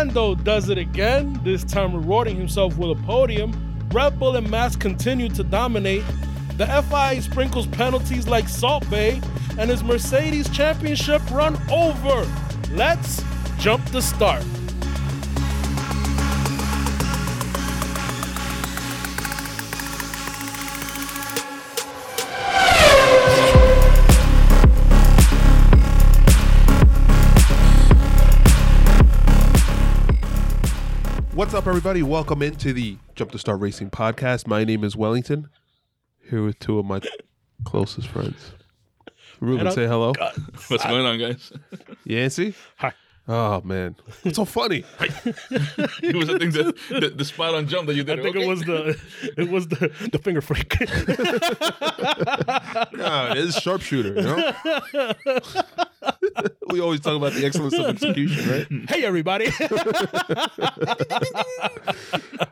Lando does it again, this time rewarding himself with a podium. Red Bull and Max continue to dominate. The FIA sprinkles penalties like Salt Bae, and his Mercedes championship run over. Let's jump the start. What's up, everybody? Welcome into the Jump to Start Racing podcast. My name is Wellington. Here with two of my closest friends. Ruben, say hello. What's going on, guys? Yancy. Hi. Oh man, what's so funny? it was the thing that the the spot on jump that you did. I think okay. it was the it was the the finger freak. No, it is sharpshooter. You know. we always talk about the excellence of execution, right? hey everybody.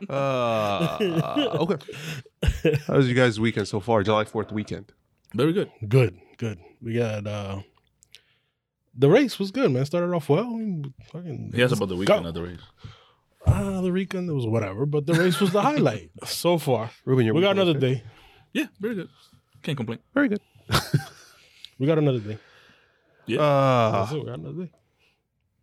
Uh, okay. How was you guys' weekend so far? July Fourth weekend. very good. good, good. We got uh the race was good, man. Started off well. I mean, fucking, He asked about the weekend Go. of the race. Ah, the weekend it was whatever, but the race was the highlight so far. Ruben, your We got another day. Yeah, very good. Can't complain. Very good. We got another day. Yeah. Uh, That's it, we got another day.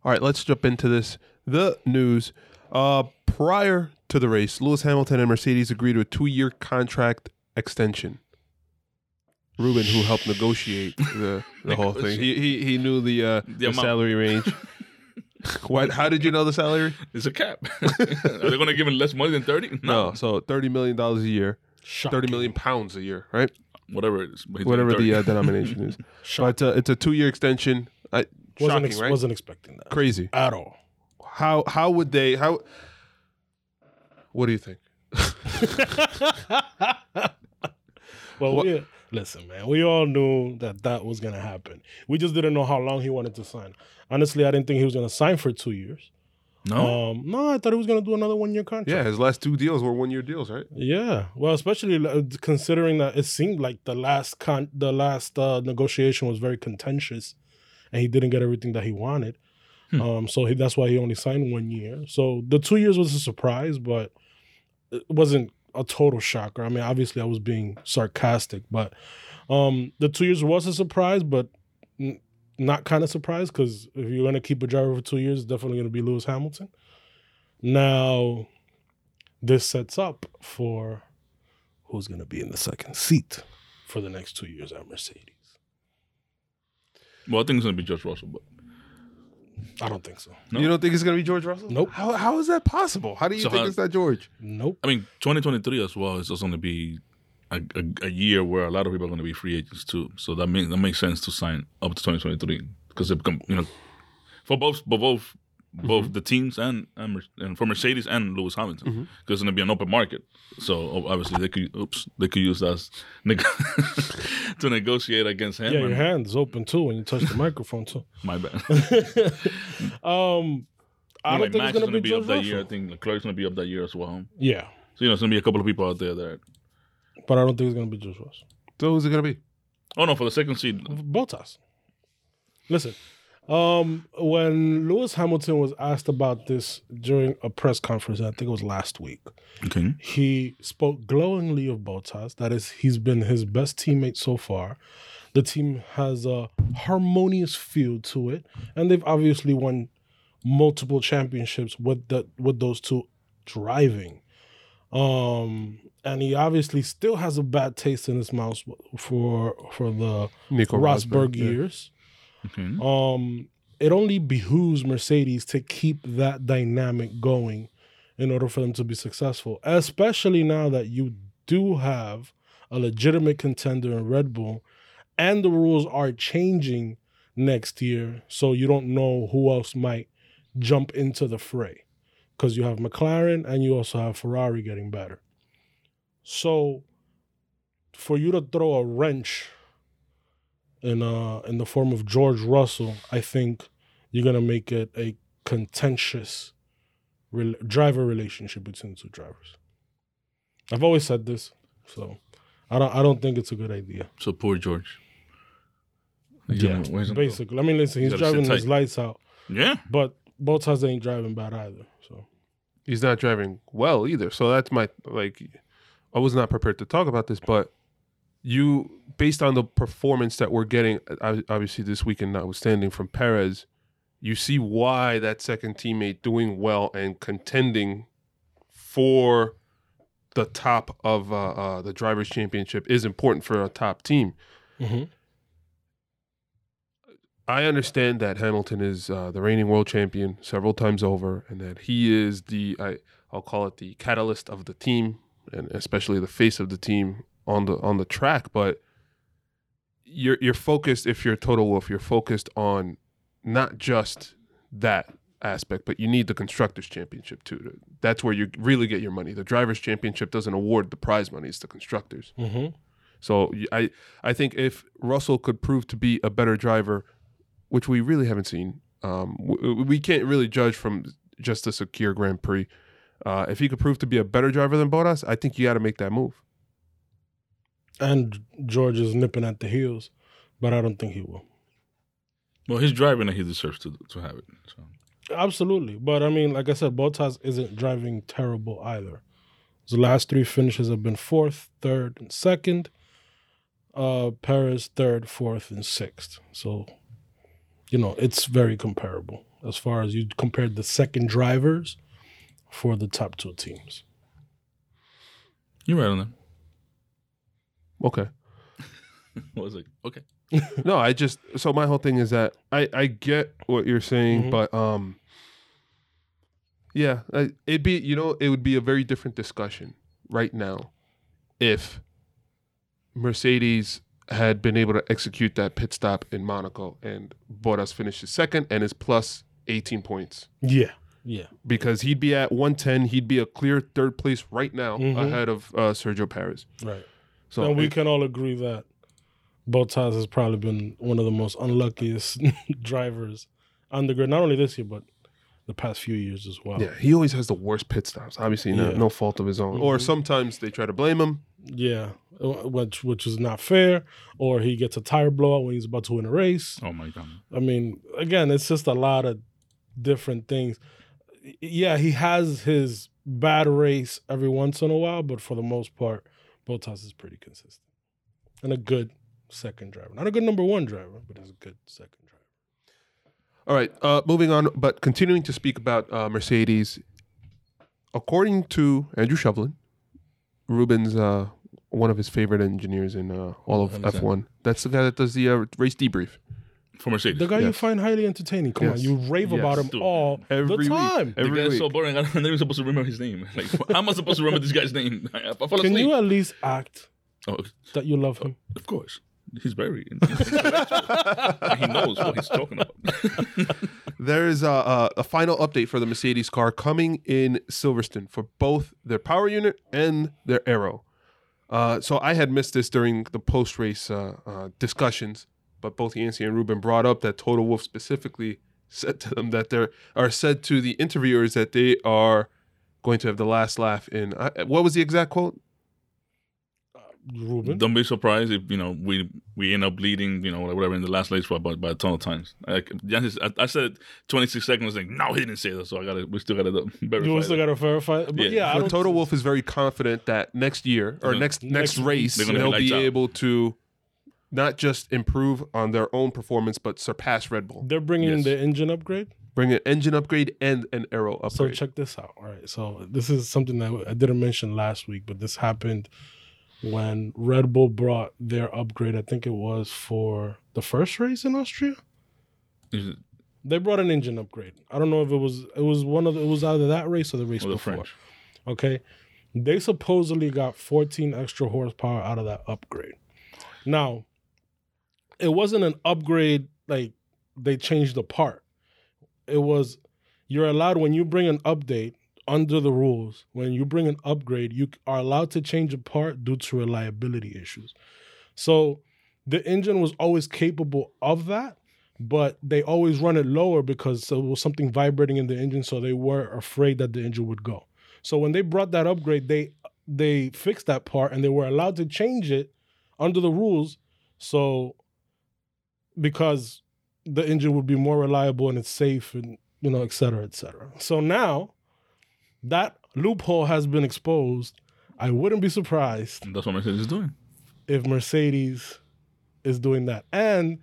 All right, let's jump into this. The news. Uh, prior to the race, Lewis Hamilton and Mercedes agreed to a two-year contract extension. Ruben, who helped negotiate the, the whole thing, he, he he knew the uh, the, amount. salary range. what? How did you know the salary? It's a cap. Are they going to give him less money than thirty? No, so thirty million dollars a year, Shocking. thirty million pounds a year, right? Whatever it is. Whatever the uh, denomination is. Shocking. But uh, it's a two-year extension. I, wasn't shocking, ex- right? wasn't expecting that Crazy. at all. How how would they? How? What do you think? Well, What- we, listen, man, we all knew that that was gonna happen. We just didn't know how long he wanted to sign. Honestly, I didn't think he was gonna sign for two years. no. Um, no, I thought he was gonna do another one year contract. Yeah, his last two deals were one-year deals, right? Yeah, well, especially uh, considering that it seemed like the last con- the last uh, negotiation was very contentious, and he didn't get everything that he wanted. Um, so he, that's why he only signed one year. So the two years was a surprise, but it wasn't a total shocker. I mean, obviously I was being sarcastic, but um, the two years was a surprise, but n- not kind of surprised because if you're gonna keep a driver for two years, it's definitely gonna be Lewis Hamilton. Now this sets up for who's going to be in the second seat for the next two years at Mercedes. well, I think it's going to be George Russell, but I don't think so. No. You don't think it's gonna be George Russell? Nope. How how is that possible? How do you So think how- it's not George? Nope. I mean, 2023 as well is just going to be a, a, a year where a lot of people are going to be free agents too. So that makes that makes sense to sign up to 2023 because it become you know for both for both both the teams and and, Mer- and for Mercedes and Lewis Hamilton because it's going to be an open market. So obviously they could oops they could use us as neg- to negotiate against him. Yeah, your and- hand is open too when you touch the microphone too. My bad. Um, I don't Like, think Max it's going is to gonna be be up that year. I think Leclerc's going to be up that year as well. Yeah, So you know, it's going to be a couple of people out there that. but I don't think it's going to be George Russell. So who's it gonna be? Oh no, for the second seed, Bottas. Listen, um, when Lewis Hamilton was asked about this during a press conference, I think it was last week. okay. He spoke glowingly of Bottas. That is, he's been his best teammate so far. The team has a harmonious feel to it, and they've obviously won multiple championships with that with those two driving. Um, and he obviously still has a bad taste in his mouth for for the Nico Rosberg yeah. years. Okay. Um, it only behooves Mercedes to keep that dynamic going in order for them to be successful, especially now that you do have a legitimate contender in Red Bull, and the rules are changing next year, so you don't know who else might jump into the fray because you have McLaren and you also have Ferrari getting better. So, for you to throw a wrench in uh in the form of George Russell, I think you're gonna make it a contentious rel driver relationship between the two drivers. I've always said this, so I don't I don't think it's a good idea. So poor George. He's Yeah, gonna- where's he gonna go? basically. I mean, listen, he's gotta sit driving his lights out, Yeah. but Bottas ain't driving bad either. So he's not driving well either. So that's my like. I was not prepared to talk about this, but you, based on the performance that we're getting, uh, obviously this weekend notwithstanding from Perez, you see why that second teammate doing well and contending for the top of uh, uh, the drivers' championship is important for a top team. mm-hmm. I understand that Hamilton is uh, the reigning world champion several times over, and that he is the I, I'll call it the catalyst of the team, and especially the face of the team on the on the track. But you're you're focused if you're Toto Wolff, you're focused on not just that aspect, but you need the constructors championship too. That's where you really get your money. The drivers championship doesn't award the prize money; it's the constructors. Mm-hmm. So I I think if Russell could prove to be a better driver, which we really haven't seen, um, w- we can't really judge from just a Sakhir Grand Prix. Uh, if he could prove to be a better driver than Bottas, I think you got to make that move. And George is nipping at the heels, but I don't think he will. Well, he's driving and he deserves to to have it. So Absolutely. But I mean, like I said, Bottas isn't driving terrible either. His last three finishes have been fourth, third, and second. Uh Perez third, fourth, and sixth. So, you know, it's very comparable as far as you compared the second drivers for the top two teams. you're right on that. Okay. I was like, okay. no, I just so my whole thing is that I I get what you're saying, Mhm. but um, yeah, I, it'd be you know it would be a very different discussion right now if Mercedes had been able to execute that pit stop in Monaco and Bottas finishes second and is plus 18 points Yeah. Yeah. because he'd be at 110, he'd be a clear third place right now Mhm. ahead of uh, Sergio Perez. Right. So and we it- can all agree that Bottas has probably been one of the most unluckiest drivers on the grid, not only this year, but the past few years as well. Yeah, he always has the worst pit stops. Obviously, no, Yeah. no fault of his own. Or Mhm. sometimes they try to blame him. Yeah, uh, which which is not fair. Or he gets a tire blowout when he's about to win a race. Oh my god. I mean, again, it's just a lot of different things. Yeah, he has his bad race every once in a while, but for the most part, Bottas is pretty consistent and a good second driver. Not a good number one driver, but he's a good second driver. All right, uh, moving on, but continuing to speak about uh, Mercedes. According to Andrew Shovlin, Ruben's uh, one of his favorite engineers in uh, all of F1. That's the guy that does the uh, race debrief. For Mercedes. The guy you find highly entertaining. Come Yes. on, you rave Yes. about him Dude. all Every the week. time. the Every guy's week. so boring. I'm not even supposed to remember his name. Like, how am I supposed to remember this guy's name? I, I fall Can asleep. you at least act oh, that you love him? of course. He's very. he knows what he's talking about. There is a, a, a final update for the Mercedes car coming in Silverstone for both their power unit and their aero. Uh, so I had missed this during the post race uh, uh, discussions, but both Yancey and Ruben brought up that Toto Wolff specifically said to them that they're are said to the interviewers that they are going to have the last laugh in. Uh, what was the exact quote? Ruben. Don't be surprised if you know we we end up leading, you know, whatever in the last race by, by a ton of times. Like, Jancis- I, I said 26 seconds. Like, no, he didn't say that. So I got to. We still got to verify. You still that. got to verify. But yeah, Yeah. But don't Toto Wolff is very confident that next year or Yeah. next next, Next- race They're gonna they'll hit be out. able to not just improve on their own performance but surpass Red Bull. They're bringing in Yes. the engine upgrade. Bring an engine upgrade and an aero upgrade. So check this out. All right. So this is something that I didn't mention last week, but this happened when Red Bull brought their upgrade. I think it was for the first race in Austria. Is it- They brought an engine upgrade. I don't know if it was it was one of the, it was either that race or the race or the before. French. Okay. They supposedly got 14 extra horsepower out of that upgrade. Now, it wasn't an upgrade like they changed the part. It was you're allowed when you bring an update under the rules, when you bring an upgrade, you are allowed to change a part due to reliability issues. So the engine was always capable of that, but they always run it lower because there was something vibrating in the engine, so they were afraid that the engine would go. So when they brought that upgrade, they they fixed that part and they were allowed to change it under the rules. So because the engine would be more reliable and it's safe and you know, et cetera, et cetera. So now that loophole has been exposed. I wouldn't be surprised That's what Mercedes is doing. if Mercedes is doing that. And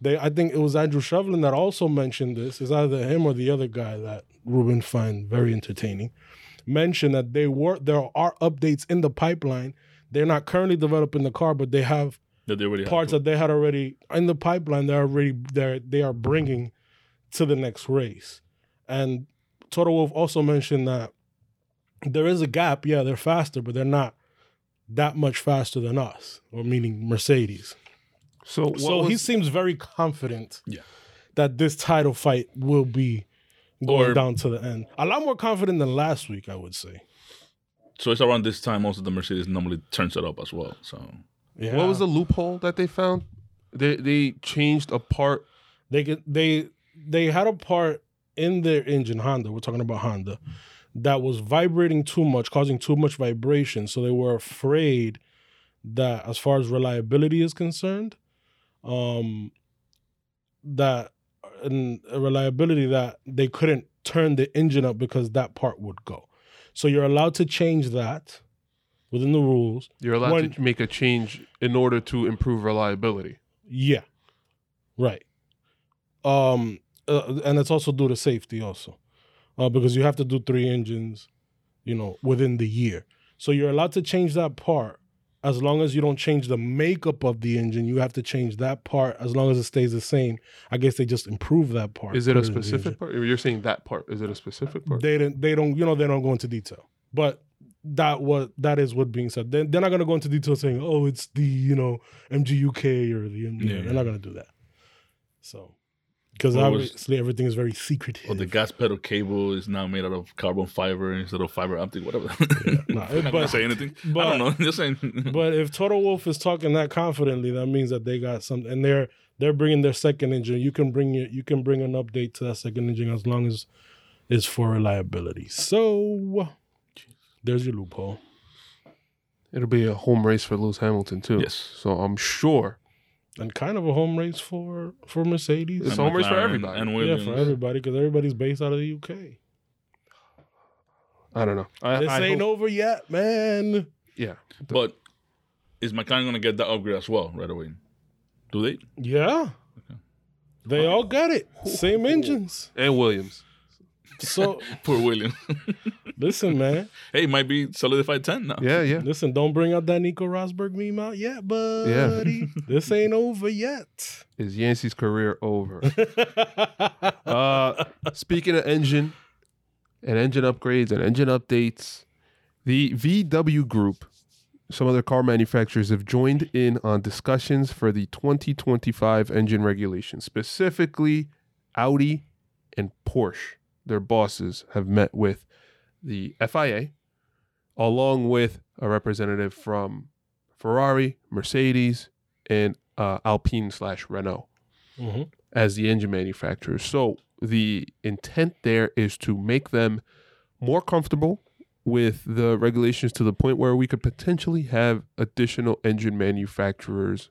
they I think it was Andrew Shovlin that also mentioned this. It's either him or the other guy that Ruben find very entertaining. Mentioned that they were there are updates in the pipeline. They're not currently developing the car, but they have That they already parts to- that they had already in the pipeline. They're already they they are bringing to the next race. And Toto Wolff also mentioned that there is a gap. Yeah, they're faster, but they're not that much faster than us, or meaning Mercedes. So so was- he seems very confident Yeah. that this title fight will be going Or- down to the end. A lot more confident than last week, I would say. So it's around this time also the Mercedes normally turns it up as well. So Yeah. what was the loophole that they found? They they changed a part. they get they they had a part in their engine honda we're talking about honda that was vibrating too much causing too much vibration so they were afraid that as far as reliability is concerned um that and reliability that they couldn't turn the engine up because that part would go so you're allowed to change that within the rules You're allowed When- to make a change in order to improve reliability. Yeah. Right. Um, uh, and it's also due to safety also, uh, because you have to do three engines, you know, within the year. So you're allowed to change that part as long as you don't change the makeup of the engine. You have to change that part as long as it stays the same. I guess they just improve that part. Is it a put in the specific part? You're saying that part. Is it a specific part? They don't. They don't. You know, they don't go into detail. But that what that is what being said. They, they're not going to go into detail saying, "Oh, it's the you know MGUK or the MGU." Yeah. They're not going to do that. So, because What was- obviously everything is very secretive. or the gas pedal cable is now made out of carbon fiber instead of fiber optic, whatever. nah, I'm not gonna say anything. but- I don't know. Just saying. but if Toto Wolff is talking that confidently, that means that they got something, and they're they're bringing their second engine. You can bring your, you can bring an update to that second engine as long as it's for reliability. So there's your loophole. It'll be a home race for Lewis Hamilton too. Yes. So I'm sure. and kind of a home race for for Mercedes. It's a home race for uh, everybody. And yeah, for everybody because everybody's based out of the UK. I don't know. I, This I ain't hope- over yet, man. Yeah. But is McLaren going to get that upgrade as well right away? Do they? Yeah, they all got it. Same engines. And Williams. So Poor William. listen, man. hey, it might be solidified 10 now. Yeah, yeah. Listen, don't bring out that Nico Rosberg meme out yet, buddy. this ain't over yet. Is Yancey's career over? uh, speaking of engine and engine upgrades and engine updates, the VW Group, some other car manufacturers have joined in on discussions for the 2025 engine regulations. Specifically, Audi and Porsche, their bosses, have met with the FIA, along with a representative from Ferrari, Mercedes, and uh, Alpine slash Renault Mhm. as the engine manufacturers. So the intent there is to make them more comfortable with the regulations to the point where we could potentially have additional engine manufacturers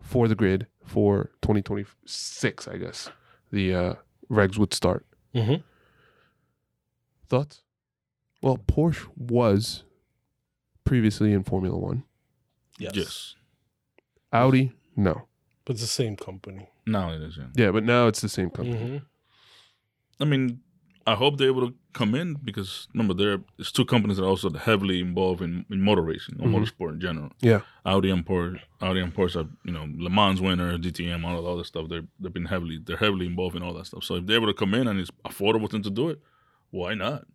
for the grid for 2026, I guess. The uh, regs would start. Mhm. Thoughts? Well, Porsche was previously in Formula One. Yes. Yes. Audi, no. But it's the same company. Now it is, yeah. Yeah, but now it's the same company. Mhm. I mean, I hope they're able to come in because remember, there there's two companies that are also heavily involved in, in motor racing or Mhm. motorsport in general. Yeah. Audi and Porsche, Audi and Porsche are you know Le Mans winner, DTM, all of the other stuff. They're they've been heavily they're heavily involved in all that stuff. So if they're able to come in and it's affordable to them to do it, why not?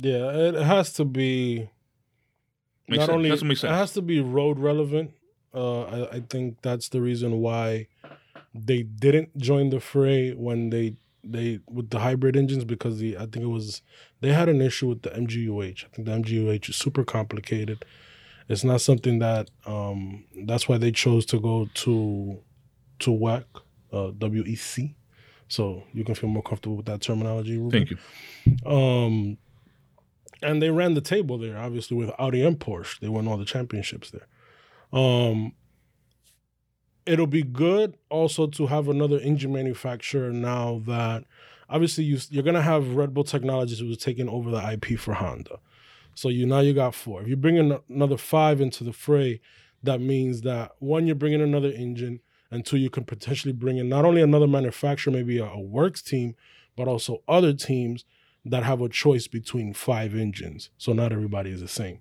Yeah, it has to be Makes not sense. only it makes sense. has to be road relevant. Uh, I, I think that's the reason why they didn't join the fray when they they with the hybrid engines because the I think it was they had an issue with the MGUH. I think the MGUH is super complicated. It's not something that um that's why they chose to go to to WEC, uh, WEC. So you can feel more comfortable with that terminology. Ruben. Thank you. Um, and they ran the table there, obviously with Audi and Porsche. They won all the championships there. Um, it'll be good also to have another engine manufacturer now that obviously you you're gonna have Red Bull Technologies who's taking over the IP for Honda. So you now you got four. If you bring in another five into the fray, that means that one you're bringing another engine, and two you can potentially bring in not only another manufacturer, maybe a, a works team, but also other teams that have a choice between five engines. So not everybody is the same.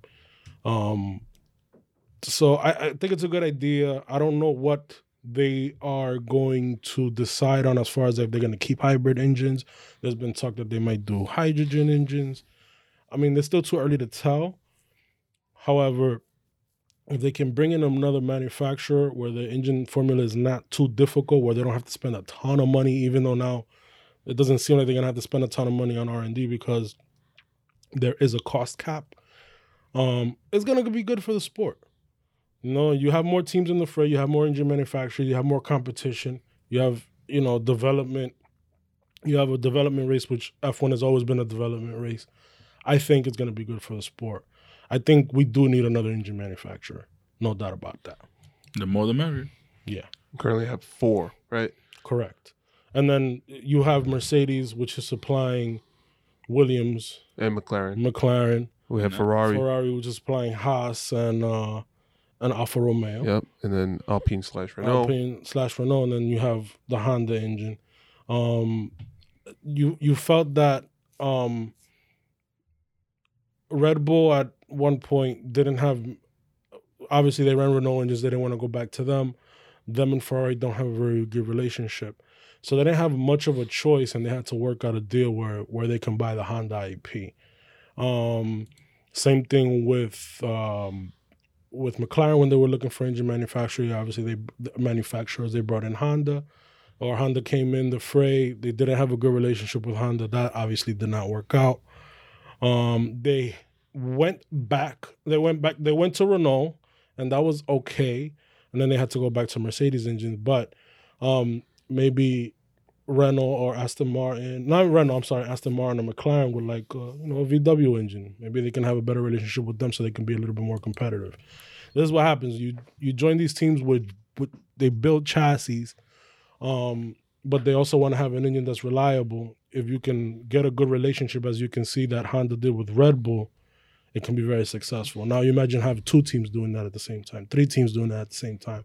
Um, so I, I think it's a good idea. I don't know what they are going to decide on as far as if they're going to keep hybrid engines. There's been talk that they might do hydrogen engines. I mean, it's still too early to tell. However, if they can bring in another manufacturer where the engine formula is not too difficult, where they don't have to spend a ton of money, even though now it doesn't seem like they're gonna have to spend a ton of money on R and D because there is a cost cap. Um, it's gonna be good for the sport. You know, you have more teams in the fray, you have more engine manufacturers, you have more competition, you have you know development. You have a development race, which F1 has always been a development race. I think it's going to be good for the sport. I think we do need another engine manufacturer. No doubt about that. The more the merrier. Yeah, Currently have four, right? correct. And then you have Mercedes, which is supplying Williams, And McLaren. McLaren, We have Ferrari. Ferrari, which is supplying Haas and uh, and Alfa Romeo, Yep. And then Alpine slash Renault. Alpine slash Renault, and then you have the Honda engine. Um, you you felt that um, Red Bull at one point didn't have. Obviously, they ran Renault engines. They didn't want to go back to them. Them and Ferrari don't have a very good relationship, so they didn't have much of a choice, and they had to work out a deal where where they can buy the Honda IP. Um, same thing with um, with McLaren when they were looking for engine manufacturer. Obviously, they the manufacturers they brought in Honda, or Honda came in the fray. They didn't have a good relationship with Honda. That obviously did not work out. Um, they went back. They went back. They went to Renault, and that was okay. And then they had to go back to Mercedes engines. But um, maybe Renault or Aston Martin, not Renault. I'm sorry, Aston Martin or McLaren with like uh, you know a VW engine. Maybe they can have a better relationship with them, so they can be a little bit more competitive. This is what happens. You you join these teams with, with they build chassis, um, but they also want to have an engine that's reliable. If you can get a good relationship, as you can see that Honda did with Red Bull, it can be very successful. Now you imagine have two teams doing that at the same time, three teams doing that at the same time.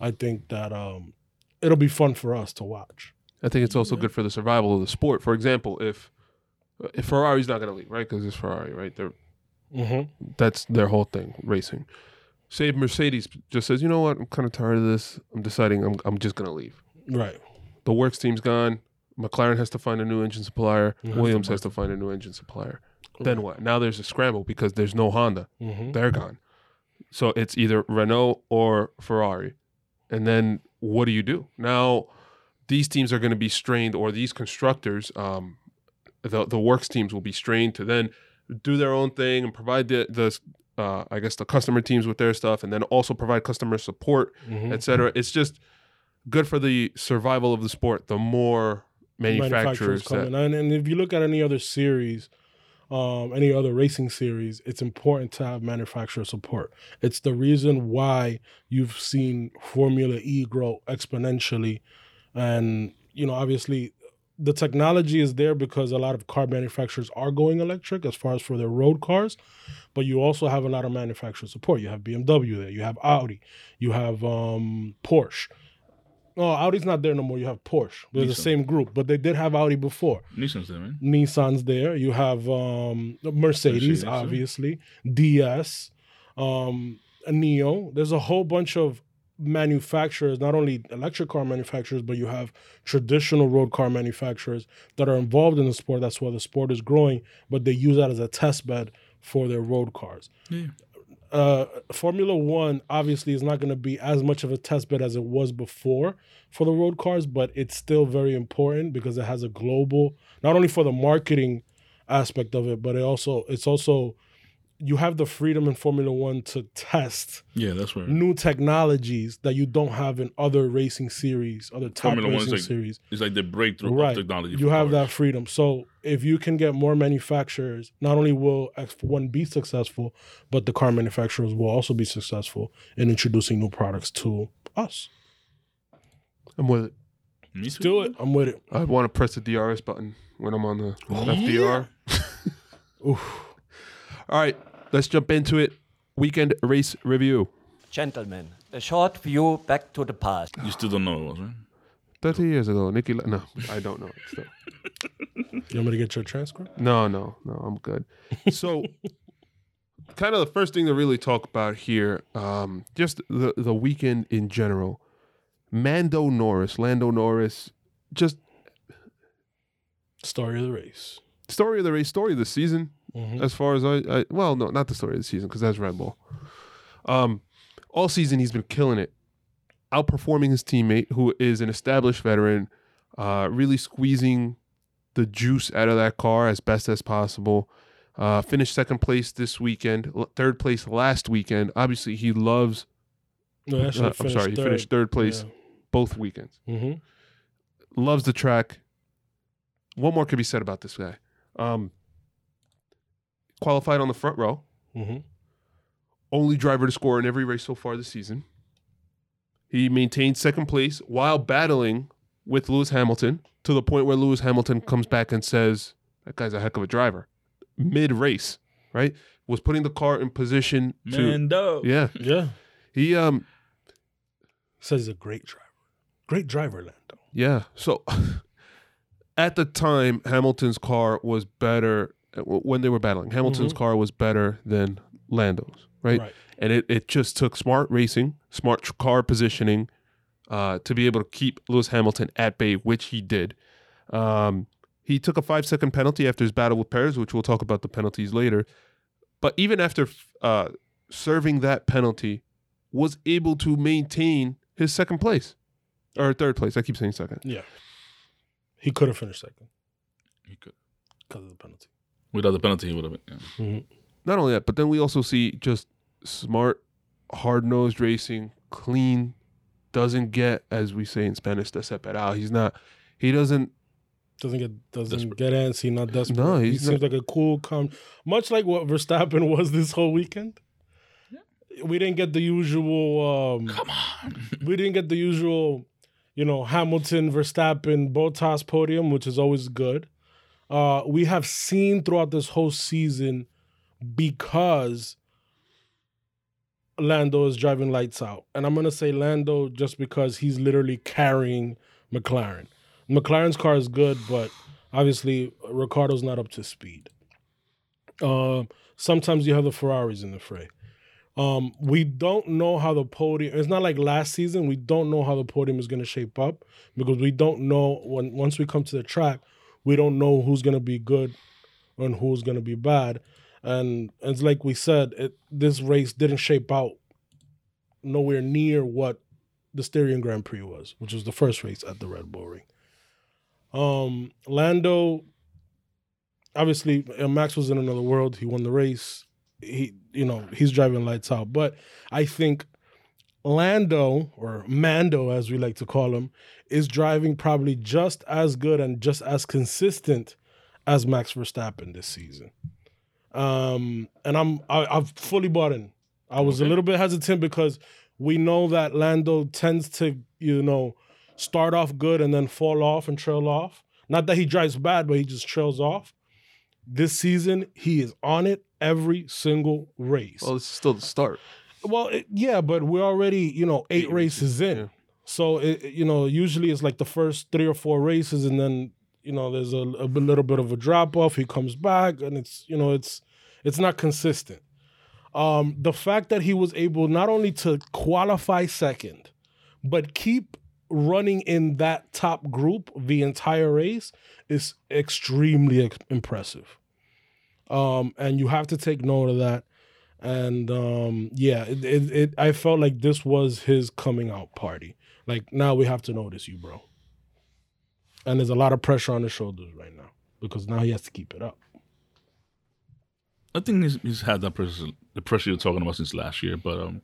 I think that um, it'll be fun for us to watch. I think it's also good for the survival of the sport. For example, if if Ferrari's not going to leave, right? Because it's Ferrari, right? They're Mm-hmm. that's their whole thing, racing. Say Mercedes just says, you know what, I'm kind of tired of this. I'm deciding I'm I'm just going to leave. Right. The works team's gone. McLaren has to find a new engine supplier. Mhm. Williams has to find a new engine supplier. Then what? Now there's a scramble because there's no Honda. Mm-hmm. They're gone. So it's either Renault or Ferrari. And then what do you do? Now these teams are going to be strained, or these constructors, um, the the works teams will be strained to then do their own thing and provide the the uh, I guess the customer teams with their stuff, and then also provide customer support, Mm-hmm. etc. It's just good for the survival of the sport. The more manufacturers, come that, in. And, and if you look at any other series, um, any other racing series, it's important to have manufacturer support. It's the reason why you've seen Formula E grow exponentially. And, you know, obviously the technology is there because a lot of car manufacturers are going electric as far as for their road cars, but you also have a lot of manufacturer support. You have BMW there, you have Audi, you have um, Porsche. No, Audi's not there no more. You have Porsche. They're the same group, but they did have Audi before. Nissan's there, man. Nissan's there. You have um, Mercedes, Mercedes, obviously, DS, um, NIO. There's a whole bunch of manufacturers, not only electric car manufacturers, but you have traditional road car manufacturers that are involved in the sport. That's why the sport is growing, but they use that as a test bed for their road cars. Yeah. Uh, Formula One obviously is not going to be as much of a test bed as it was before for the road cars, but it's still very important because it has a global, not only for the marketing aspect of it, but it also it's also you have the freedom in Formula One to test Yeah, that's where new technologies that you don't have in other racing series, other top Formula One is racing like series. it's like the breakthrough Right. of technology. You have cars. that freedom. So if you can get more manufacturers, not only will F1 be successful, but the car manufacturers will also be successful in introducing new products to us. I'm with it. Me Let's too. do it. I'm with it. I want to press the DRS button when I'm on the FDR. Oof. All right, let's jump into it. Weekend race review. Gentlemen, a short view back to the past. You still don't know it was, right? 30 years ago, Nikki. La- no, I don't know. Still. You want me to get your transcript? No, no, no, I'm good. So, kind of the first thing to really talk about here, um, just the, the weekend in general. Mando Norris, Lando Norris, just Story of the race. story of the race, story of the season, Mhm. as far as I, I well, no, not the story of the season because that's Red Bull. Um, all season he's been killing it, outperforming his teammate who is an established veteran, uh, really squeezing the juice out of that car as best as possible. Uh, finished second place this weekend, l- third place last weekend. Obviously, he loves. No, uh, I'm sorry, he finished third place both weekends. hmm Loves the track. What more could be said about this guy? Um, qualified on the front row. hmm only driver to score in every race so far this season. He maintained second place while battling with Lewis Hamilton to the point where Lewis Hamilton comes back and says, That guy's a heck of a driver. Mid race, right? Was putting the car in position to. Mando. Yeah. Yeah. He, um, Says he's a great driver. Great driver, Lando. yeah. So at the time, Hamilton's car was better when they were battling. Hamilton's Mhm. car was better than Lando's, right? Right. and it, it just took smart racing, smart car positioning uh, to be able to keep Lewis Hamilton at bay, which he did. Um, he took a five second penalty after his battle with Perez, which we'll talk about the penalties later. But even after uh, serving that penalty, was able to maintain his second place or third place. I keep saying second. Yeah. He could have finished second He could. because of the penalty. Without the penalty, he would have been. Yeah. hmm Not only that, but then we also see just smart, hard nosed racing, clean, doesn't get, as we say in Spanish, desesperado. He's not, he doesn't, Doesn't get doesn't Desperate. get antsy, not desperate. No, he he's seems like a cool, calm, much like what Verstappen was this whole weekend. Yeah. We didn't get the usual. Um, Come on. we didn't get the usual, you know, Hamilton, Verstappen, Bottas podium, which is always good. Uh, we have seen throughout this whole season because Lando is driving lights out. And I'm going to say Lando just because he's literally carrying McLaren. McLaren's car is good, but obviously Ricciardo's not up to speed. Uh, sometimes you have the Ferraris in the fray. Um, we don't know how the podium. It's not like last season. We don't know how the podium is going to shape up because we don't know when once we come to the track, we don't know who's going to be good and who's going to be bad. And it's like we said, it, this race didn't shape out nowhere near what the Styrian Grand Prix was, which was the first race at the Red Bull Ring. Um, Lando, obviously, uh, Max was in another world. He won the race. He, you know, he's driving lights out. But I think Lando, or Mando as we like to call him, is driving probably just as good and just as consistent as Max Verstappen this season. Um, and I'm I, I've fully bought in. I was a little bit hesitant because we know that Lando tends to, you know, start off good and then fall off and trail off. Not that he drives bad, but he just trails off. This season, he is on it every single race. well, is still the start. Well, it, yeah, but we're already, you know, eight, Eight races in. yeah. So, it- you know, usually it's like the first three or four races, and then, you know, there's a, a little bit of a drop off. He comes back, and it's, you know, it's it's not consistent. Um, the fact that he was able not only to qualify second, but keep running in that top group the entire race is extremely ex- impressive. Um, and you have to take note of that. And um, yeah, it, it, it I felt like this was his coming out party. Like now we have to notice you, bro. And there's a lot of pressure on his shoulders right now because now he has to keep it up. I think he's, he's had that pressure, the pressure you're talking about since last year. But um,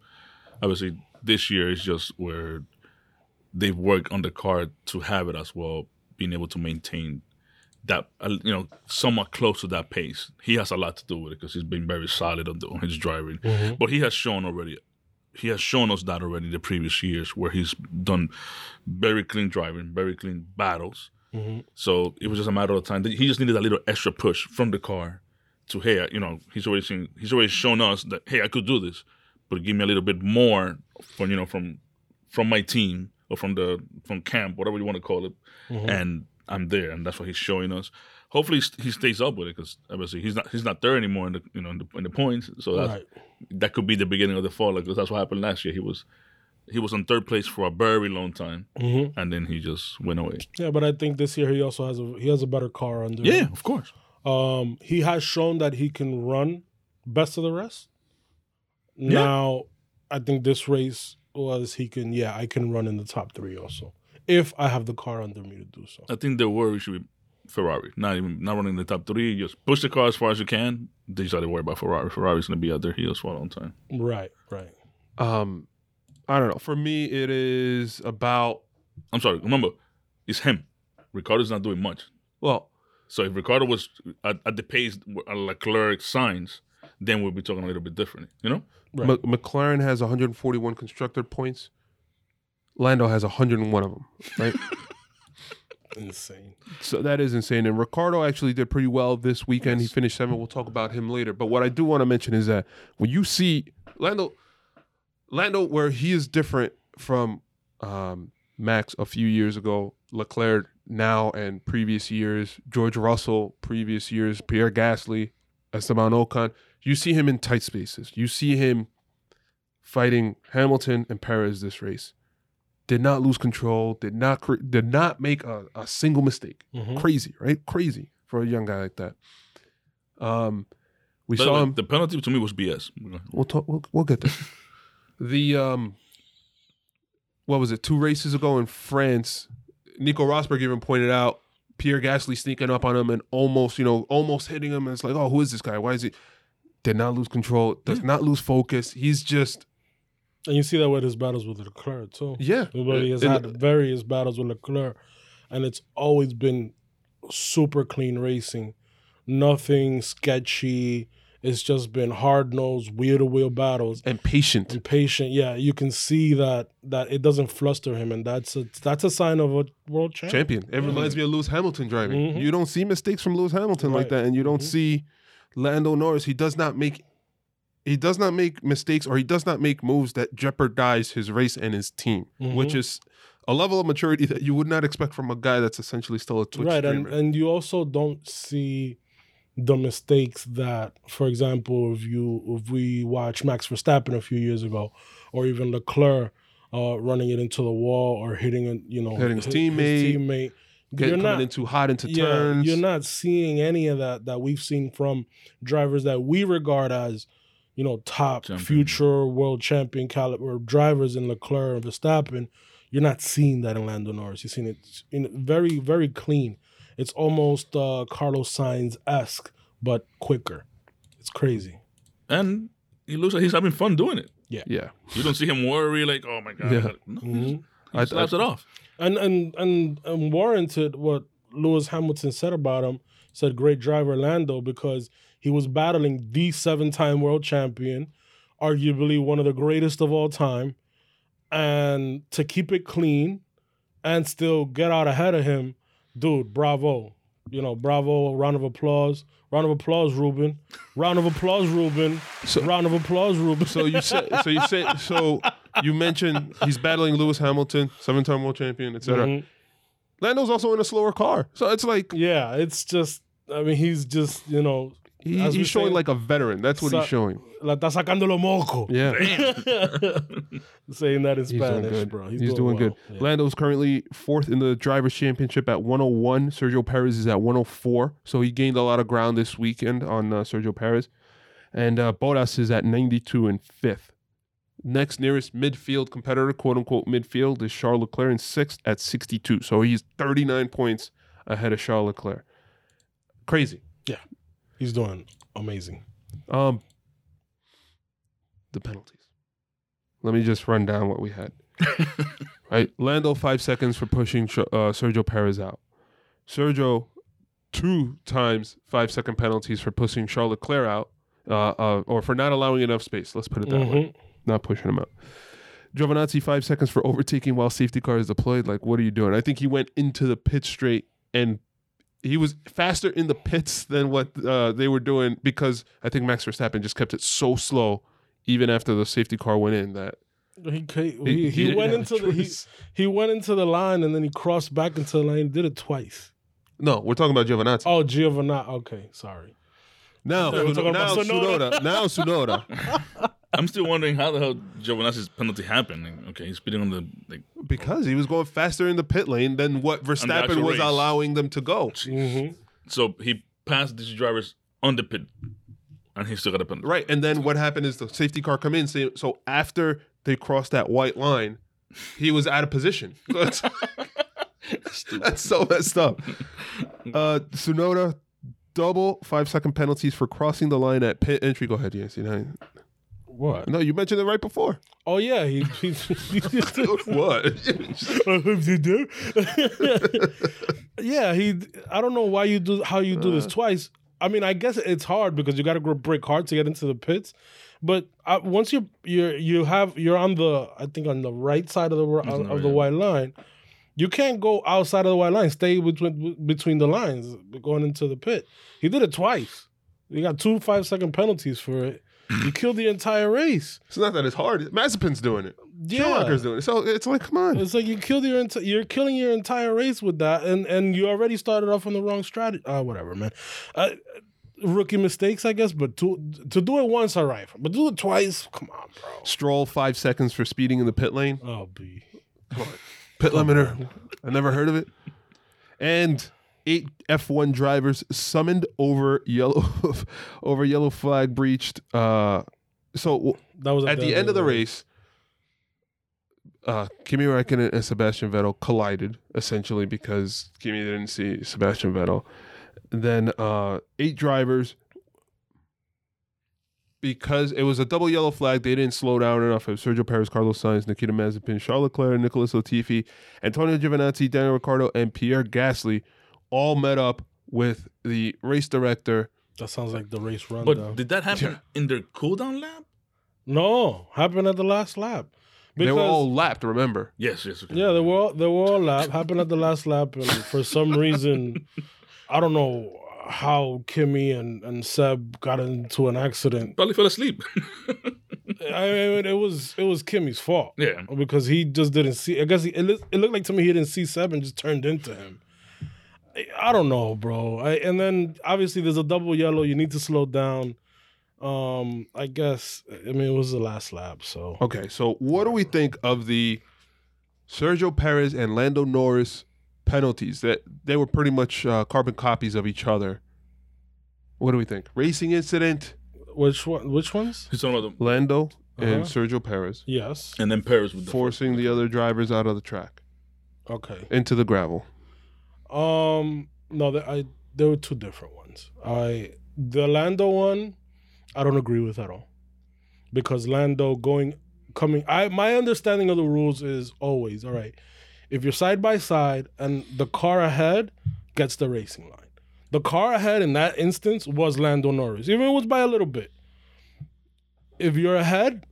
obviously, this year is just where they've worked on the car to have it as well, being able to maintain that, uh, you know, somewhat close to that pace. He has a lot to do with it because he's been very solid on, the, on his driving. But he has shown already he has shown us that already the previous years where he's done very clean driving, very clean battles. Mm-hmm. So it was just a matter of time. He just needed a little extra push from the car to hey, you know, he's already seen, he's already shown us that hey, I could do this, but give me a little bit more from you know from from my team or from the from camp, whatever you want to call it, Mm-hmm. and I'm there, and that's what he's showing us. Hopefully he stays up with it because obviously he's not he's not there anymore in the you know in the, in the points. So that's, Right. that could be the beginning of the fall because that's what happened last year. He was he was on third place for a very long time, Mm-hmm. and then he just went away. Yeah, but I think this year he also has a he has a better car under. Yeah, him. of course. Um, he has shown that he can run best of the rest. Yeah. Now, I think this race was he can. Yeah, I can run in the top three also if I have the car under me to do so. I think the worry should be Ferrari, not even not running the top three. Just push the car as far as you can. They just got to worry about Ferrari. Ferrari's going to be out their heels for a long time. Right, right. Um, I don't know. For me, it is about I'm sorry. Remember, it's him. Ricciardo's not doing much. well, So if Ricciardo was at, at the pace where Leclerc signs, then we'll be talking a little bit differently. You know? Right. M- McLaren has 141 constructor points. Lando has 101 of them, right? Insane. so that is insane. And Ricciardo actually did pretty well this weekend. He finished seventh. We'll talk about him later. But what I do want to mention is that when you see Lando, Lando, where he is different from um, Max a few years ago, Leclerc now and previous years, George Russell previous years, Pierre Gasly, Esteban Ocon. You see him in tight spaces. You see him fighting Hamilton and Perez this race. Did not lose control. Did not cre- did not make a, a single mistake. Mhm. Crazy, right? Crazy for a young guy like that. Um, we the saw him. The penalty to me was BS. We'll talk. We'll, we'll get there. the um, what was it? Two races ago in France, Nico Rosberg even pointed out Pierre Gasly sneaking up on him and almost, you know, almost hitting him. And it's like, oh, who is this guy? Why is he? Did not lose control. Does not lose focus. He's just And you see that with his battles with Leclerc too. yeah. But he has And- had various battles with Leclerc, and it's always been super clean racing. Nothing sketchy. It's just been hard nosed, wheel to wheel battles. and patient. And patient, yeah, you can see that that it doesn't fluster him, and that's a that's a sign of a world champion. champion. It reminds me of Lewis Hamilton driving. Mhm. You don't see mistakes from Lewis Hamilton like that, and you don't Mhm. see Lando Norris. He does not make he does not make mistakes or he does not make moves that jeopardize his race and his team, which Mhm. is a level of maturity that you would not expect from a guy that's essentially still a Twitch right, and streamer. and you also don't see the mistakes that, for example, if you if we watch Max Verstappen a few years ago, or even Leclerc uh, running it into the wall or hitting a you know Hitting his hi- teammate, teammate. Get, you're coming not in too hot into yeah, turns. you're not seeing any of that that we've seen from drivers that we regard as you know top Champion. future world champion caliber drivers in Leclerc and Verstappen. You're not seeing that in Lando Norris. You're seeing it in very very clean. It's almost uh, Carlos Sainz esque, but quicker. It's crazy. And he looks like he's having fun doing it. yeah. Yeah. You don't see him worry like, oh my god. Yeah. No, Mhm. he I- slaps I- it off. and and and and warranted what Lewis Hamilton said about him. Said great driver Lando because he was battling the seven-time world champion, arguably one of the greatest of all time, and to keep it clean and still get out ahead of him, dude. Bravo, you know, bravo. Round of applause. Round of applause, Ruben. Round of applause, Ruben. So- Round of applause, Ruben. So you said so you said so you mentioned he's battling Lewis Hamilton, seven time world champion, etc. Mhm. Lando's also in a slower car. So it's like Yeah, it's just. I mean, he's just you know he, he's showing say- like a veteran. That's what Sa- he's showing. La está sacando lo moco. Yeah. Saying that in He's doing Spanish, good. bro. He's, doing, good. well. Yeah. Lando's currently fourth in the drivers' championship at 101. Sergio Perez is at 104. So he gained a lot of ground this weekend on uh, Sergio Perez. And uh, Bottas is at 92 and fifth. Next nearest midfield competitor, quote unquote midfield, is Charles Leclerc in sixth at 62. So he's 39 points ahead of Charles Leclerc. Crazy. He's doing amazing. Um, the penalties. Let me just run down what we had. right, Lando five seconds for pushing uh, Sergio Perez out. Sergio two times five second penalties for pushing Charles Leclerc out, uh, uh, or for not allowing enough space. Let's put it that way. Mhm. not pushing him out. Giovinazzi five seconds for overtaking while safety car is deployed. Like, what are you doing? I think he went into the pit straight and he was faster in the pits than what uh, they were doing because I think Max Verstappen just kept it so slow even after the safety car went in that He he, He- he, went into the he, he went into the line and then he crossed back into the line. Did it twice. no, we're talking about Giovinazzi. Oh, Giovanna. Okay, sorry. now, thought we were talking now Tsunoda. Tsunoda. Now Tsunoda. I'm still wondering how the hell Giovinazzi's penalty happened. Like, okay, he's speeding on the like. because he was going faster in the pit lane than what Verstappen was race. allowing them to go. Mm-hmm. So he passed these drivers on the pit, and he still got a penalty. Right, and then what happened is the safety car come in. So, so after they crossed that white line, he was out of position. That's, that's so messed up. Uh, Tsunoda, double five second penalties for crossing the line at pit entry. Go ahead, Yancy. No, What? no, you mentioned it right before. Oh yeah, he. he what? yeah, he. I don't know why you do how you do this Uh. twice. I mean, I guess it's hard because you got to brake hard to get into the pits. But uh, once you you you have you're on the I think on the right side of the of, of the white line, you can't go outside of the white line. Stay between between the lines going into the pit. He did it twice. He got two five second penalties for it. You killed the entire race. It's not that it's hard. Mazepin's doing it. Yeah. Schumacher's doing it. So it's like, come on. It's like you killed your enti- you're killing your entire race with that, and and you already started off on the wrong strategy. Uh, whatever, man. Uh, rookie mistakes, I guess, but to to do it once, all right, but do it twice, come on, bro. Stroll five seconds for speeding in the pit lane. Oh, b. Pit limiter. I never heard of it. And eight F1 drivers summoned over yellow over yellow flag breached. Uh, so That was at the end of the race, uh, Kimi Räikkönen and Sebastian Vettel collided essentially because Kimi didn't see Sebastian Vettel. Then uh, eight drivers, because it was a double yellow flag, they didn't slow down enough. It was Sergio Perez, Carlos Sainz, Nikita Mazepin, Charles Leclerc, Nicholas Latifi, Antonio Giovinazzi, Daniel Ricciardo, and Pierre Gasly all met up with the race director. That sounds like the race run. But did that happen Yeah. in their cooldown lap? no, happened at the last lap. they were all lapped, remember? Yes, yes. Okay. Yeah, they were all, they were all lap. Happened at the last lap, and for some reason, I don't know how Kimi and, and Seb got into an accident. Probably fell asleep. I mean, it was it was Kimi's fault yeah. because he just didn't see. I guess he, it, look- it looked like to me he didn't see Seb and just turned into him. I- I don't know, bro. I, and then obviously there's a double yellow. You need to slow down. Um, I guess. I mean, it was the last lap, so Okay, so what do we think of the Sergio Perez and Lando Norris penalties? That they were pretty much uh, carbon copies of each other. What do we think? Racing incident, which one? Which ones? He's talking about Lando and Uh-huh. Sergio Perez Yes. and then Perez with the forcing the other drivers out of the track Okay. into the gravel. Um, no, there, I there were two different ones. I the Lando one, I don't agree with at all, because Lando going coming. I my understanding of the rules is always all right. If you're side by side and the car ahead gets the racing line, the car ahead in that instance was Lando Norris, even if it was by a little bit. If you're ahead,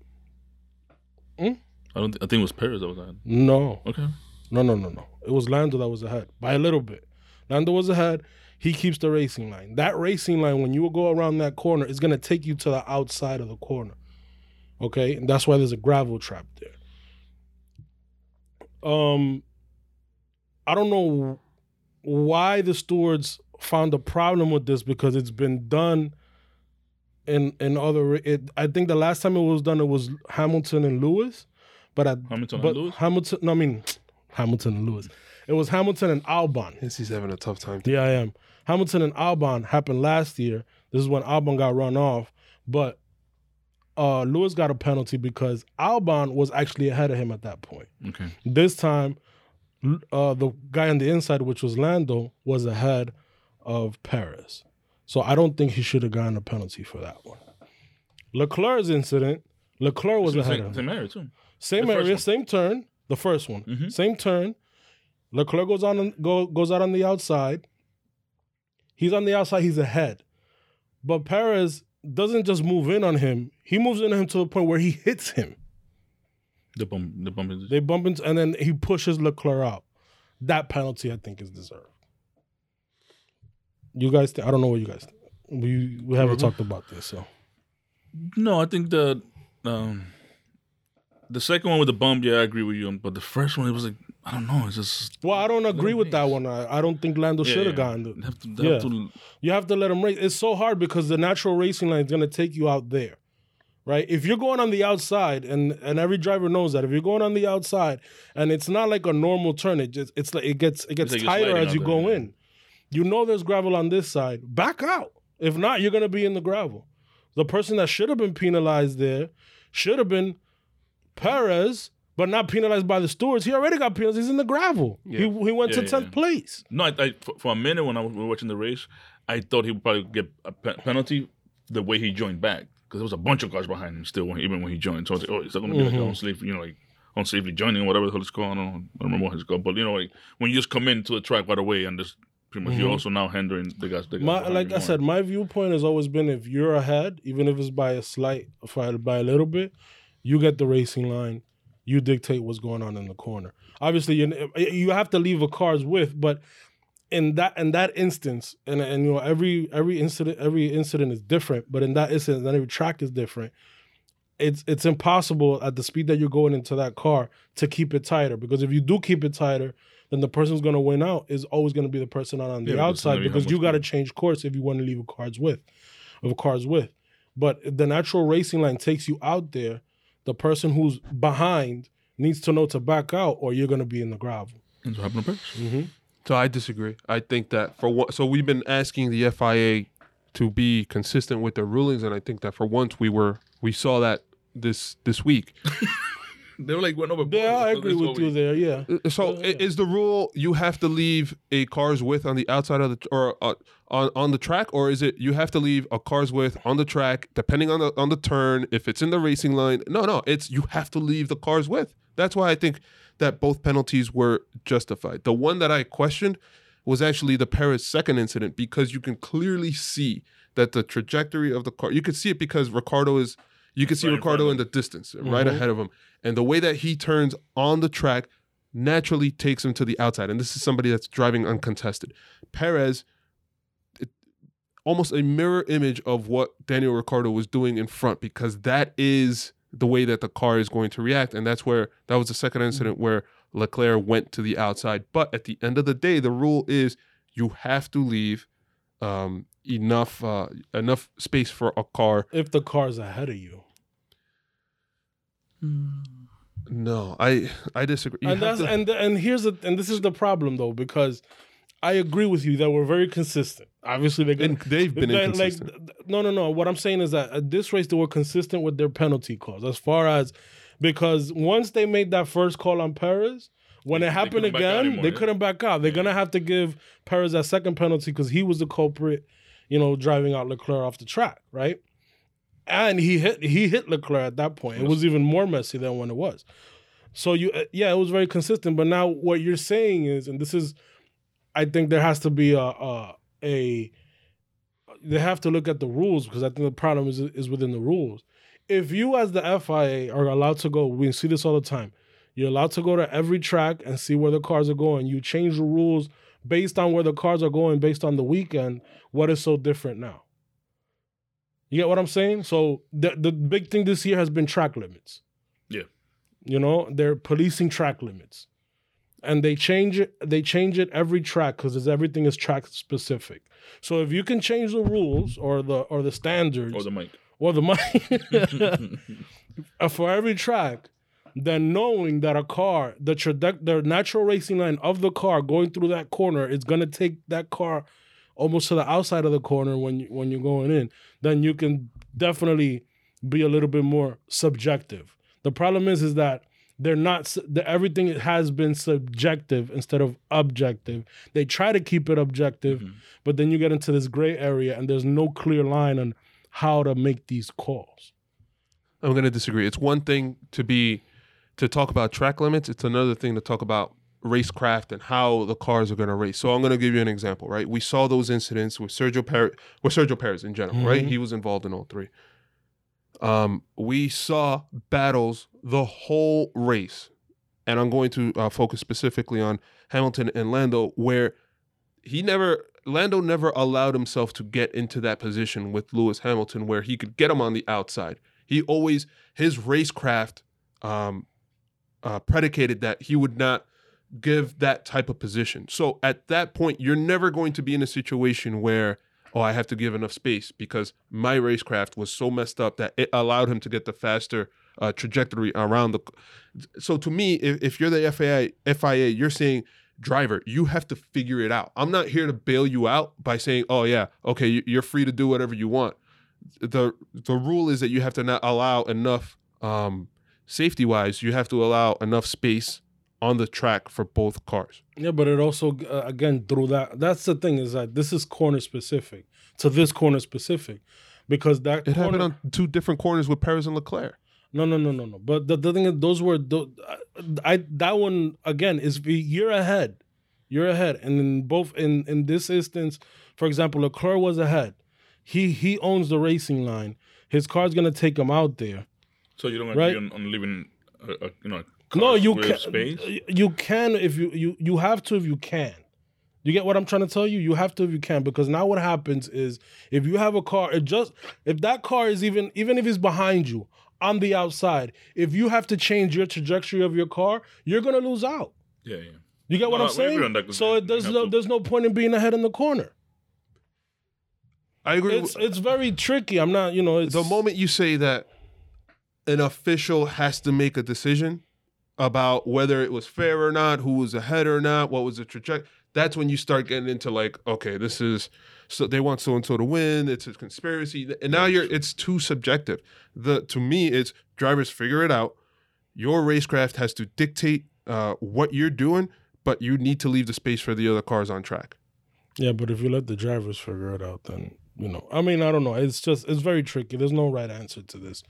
I don't. I think it was Perez that was that. no, Okay. No, no, no, no. It was Lando that was ahead by a little bit. Lando was ahead. He keeps the racing line. That racing line, when you go around that corner, is going to take you to the outside of the corner. Okay, and that's why there's a gravel trap there. Um, I don't know why the stewards found a problem with this because it's been done in in other. It, I think the last time it was done, it was Hamilton and Lewis, but at Hamilton but and Lewis. Hamilton. No, I mean Hamilton and Lewis. It was Hamilton and Albon. Yes, he's having a tough time. Yeah, I am. Hamilton and Albon happened last year. This is when Albon got run off, but uh, Lewis got a penalty because Albon was actually ahead of him at that point. Okay. This time, uh, the guy on the inside, which was Lando, was ahead of Perez. So I don't think he should have gotten a penalty for that one. Leclerc's incident, Leclerc was ahead Same, of him. same area too. Same The area, same turn. The first one, Mhm. same turn. Leclerc goes on, go, goes out on the outside. He's on the outside. He's ahead, but Perez doesn't just move in on him. He moves in on him to the point where he hits him. The bump, the bump They bump into, and then he pushes Leclerc out. That penalty, I think, is deserved. You guys, th- I don't know what you guys. Think. We we haven't talked about this, so No, I think that um, the second one with the bump, yeah, I agree with you. But the first one, it was like I don't know. It's just well, I don't agree with that one. I, I don't think Lando yeah, should have yeah. They it. Have to, they Yeah. have to, You have to let him race. It's so hard because the natural racing line is going to take you out there, right? If you're going on the outside, and and every driver knows that if you're going on the outside, and it's not like a normal turn, it just it's like it gets it gets like tighter as you go there, yeah. in. You know there's gravel on this side. Back out. If not, you're going to be in the gravel. The person that should have been penalized there should have been Perez, but not penalized by the stewards. He already got penalized. He's in the gravel. He, he went Yeah, to 10th yeah. place. no. I, I for, a minute when I was watching the race, I thought he would probably get a pe- penalty the way he joined back because there was a bunch of cars behind him still when, even when he joined. So I was like, oh, is that going to be Mm-hmm. like unsafe? You know, like unsafely joining, whatever the hell it's called. I don't, know, I don't remember what it's called, but you know, like when you just come into the track right away and just pretty much you're also now hindering the guys. The guys Mm-hmm. My, like I said, my viewpoint has always been if you're ahead, even if it's by a slight, by by a little bit, you get the racing line. You dictate what's going on in the corner. Obviously, you you have to leave a car's width, but in that in that instance, and and you know every every incident every incident is different, but in that instance, and every track is different. It's it's impossible at the speed that you're going into that car to keep it tighter because if you do keep it tighter, then the person's going to win out is always going to be the person out on the Yeah, outside now you have because you got to change course if you want to leave a car's width of a car's width. But the natural racing line takes you out there, the person who's behind needs to know to back out or you're going to be in the gravel. That's what happened to Perez. Mm-hmm. So I disagree. I think that for what, so we've been asking the FIA to be consistent with their rulings, and I think that for once we were, we saw that this this week. They were like went over. Yeah, I agree with you we- there. Yeah. Uh, So Yeah, i is the rule you have to leave a car's width on the outside of the or uh, on on the track, or is it you have to leave a car's width on the track depending on the on the turn if it's in the racing line? No, no, it's you have to leave the car's width. That's why I think that both penalties were justified. The one that I questioned was actually the Perez second incident because you can clearly see that the trajectory of the car. You could see it because Ricciardo is. You can see Right Ricciardo in the distance, right ahead of him, and the way that he turns on the track naturally takes him to the outside. And this is somebody that's driving uncontested. Perez, it, almost a mirror image of what Daniel Ricciardo was doing in front, because that is the way that the car is going to react. And that's where that was the second incident where Leclerc went to the outside. But at the end of the day, the rule is you have to leave um, enough uh, enough space for a car. If the car's ahead of you. No, I I disagree. You and that's to- and and here's the and this is the problem though because I agree with you that we're very consistent. Obviously, they're and gonna, they've been like, inconsistent. th- th- no, no, no. What I'm saying is that at this race they were consistent with their penalty calls as far as because once they made that first call on Perez, when They- it they happened couldn't back out again, anymore, they yeah. couldn't back out. They're gonna have to give Perez that second penalty because he was the culprit, you know, driving out Leclerc off the track, right? And he hit he hit Leclerc at that point. It was even more messy than when it was. So you, uh, yeah, it was very consistent. But now what you're saying is, and this is, I think there has to be a a, a they have to look at the rules because I think the problem is is within the rules. If you as the FIA are allowed to go, we see this all the time. You're allowed to go to every track and see where the cars are going. You change the rules based on where the cars are going, based on the weekend. What is so different now? You get what I'm saying? So the the big thing this year has been track limits. Yeah. You know, they're policing track limits. And they change it, they change it every track because everything is track specific. So if you can change the rules or the or the standards Or the mic. or the uh, for every track, then knowing that a car, the traject- the natural racing line of the car going through that corner is gonna take that car almost to the outside of the corner when you, when you're going in, then you can definitely be a little bit more subjective. The problem is is that they're not the, everything has been subjective instead of objective. They try to keep it objective, mm-hmm. but then you get into this gray area and there's no clear line on how to make these calls. I'm going to disagree. It's one thing to be to talk about track limits. It's another thing to talk about racecraft and how the cars are going to race. So I'm going to give you an example. Right, we saw those incidents with Sergio Perez, with Sergio Perez in general. Right, he was involved in all three. Um, we saw battles the whole race, and I'm going to uh, focus specifically on Hamilton and Lando, where he never Lando never allowed himself to get into that position with Lewis Hamilton where he could get him on the outside. He always his racecraft um, uh, predicated that he would not give that type of position. So at that point, you're never going to be in a situation where oh I have to give enough space because my racecraft was so messed up that it allowed him to get the faster uh, trajectory around the. So to me, if, if you're the FIA, FIA, you're saying driver, you have to figure it out. I'm not here to bail you out by saying, "Oh yeah, okay, you- you're free to do whatever you want." the The rule is that you have to not allow enough um, safety wise. You have to allow enough space on the track for both cars. Yeah, but it also uh, again through that. That's the thing is that this is corner specific to this corner specific, because that It corner, happened on two different corners with Perez and Leclerc. No, no, no, no, no. But the, the thing is, those were tho- I that one again is you're ahead, you're ahead, and in both in in this instance, for example, Leclerc was ahead. He he owns the racing line. His car's gonna take him out there. So you don't Right. agree on, on leaving, uh, uh, you know, No, you can. space. You can if you you you have to if you can. You get what I'm trying to tell you? You have to if you can because now what happens is if you have a car, it just if that car is even even if it's behind you on the outside, if you have to change your trajectory of your car, you're gonna lose out. Yeah, yeah. You get what No, I'm saying? on that 'cause so it, there's no to- there's no point in being ahead in the corner. I agree. It's it's very tricky. I'm not you know it's the moment you say that an official has to make a decision about whether it was fair or not, who was ahead or not, what was the trajectory, that's when you start getting into like, okay, this is so they want so and so to win. It's a conspiracy, and now you're it's too subjective. The to me, it's drivers figure it out. Your racecraft has to dictate uh, what you're doing, but you need to leave the space for the other cars on track. Yeah, but if you let the drivers figure it out, then you know. I mean, I don't know. It's just it's very tricky. There's no right answer to this.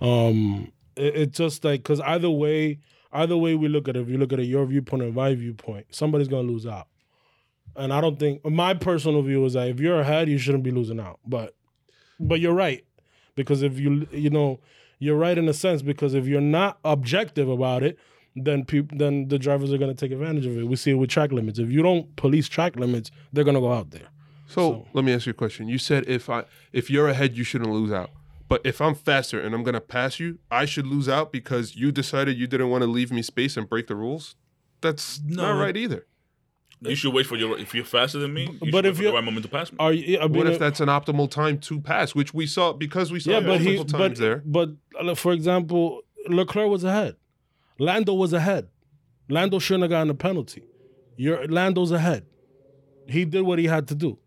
Um, it, it's just like because either way, either way we look at it, if you look at it, your viewpoint and my viewpoint, somebody's gonna lose out. And I don't think my personal view is that if you're ahead, you shouldn't be losing out. But but you're right because if you you know you're right in a sense because if you're not objective about it, then people then the drivers are going to take advantage of it. We see it with track limits. If you don't police track limits, they're going to go out there. So, let me ask you a question. You said if I if you're ahead, you shouldn't lose out. But if I'm faster and I'm gonna pass you, I should lose out because you decided you didn't want to leave me space and break the rules. That's not right either. You should wait for your. If you're faster than me, you but should if wait for you're- the right moment to pass me. Are you? I mean, What if that's an optimal time to pass, which we saw because we saw yeah, it but he multiple but times there. but uh, for example, Leclerc was ahead. Lando was ahead. Lando shouldn't have gotten a penalty. Your Lando's ahead. He did what he had to do.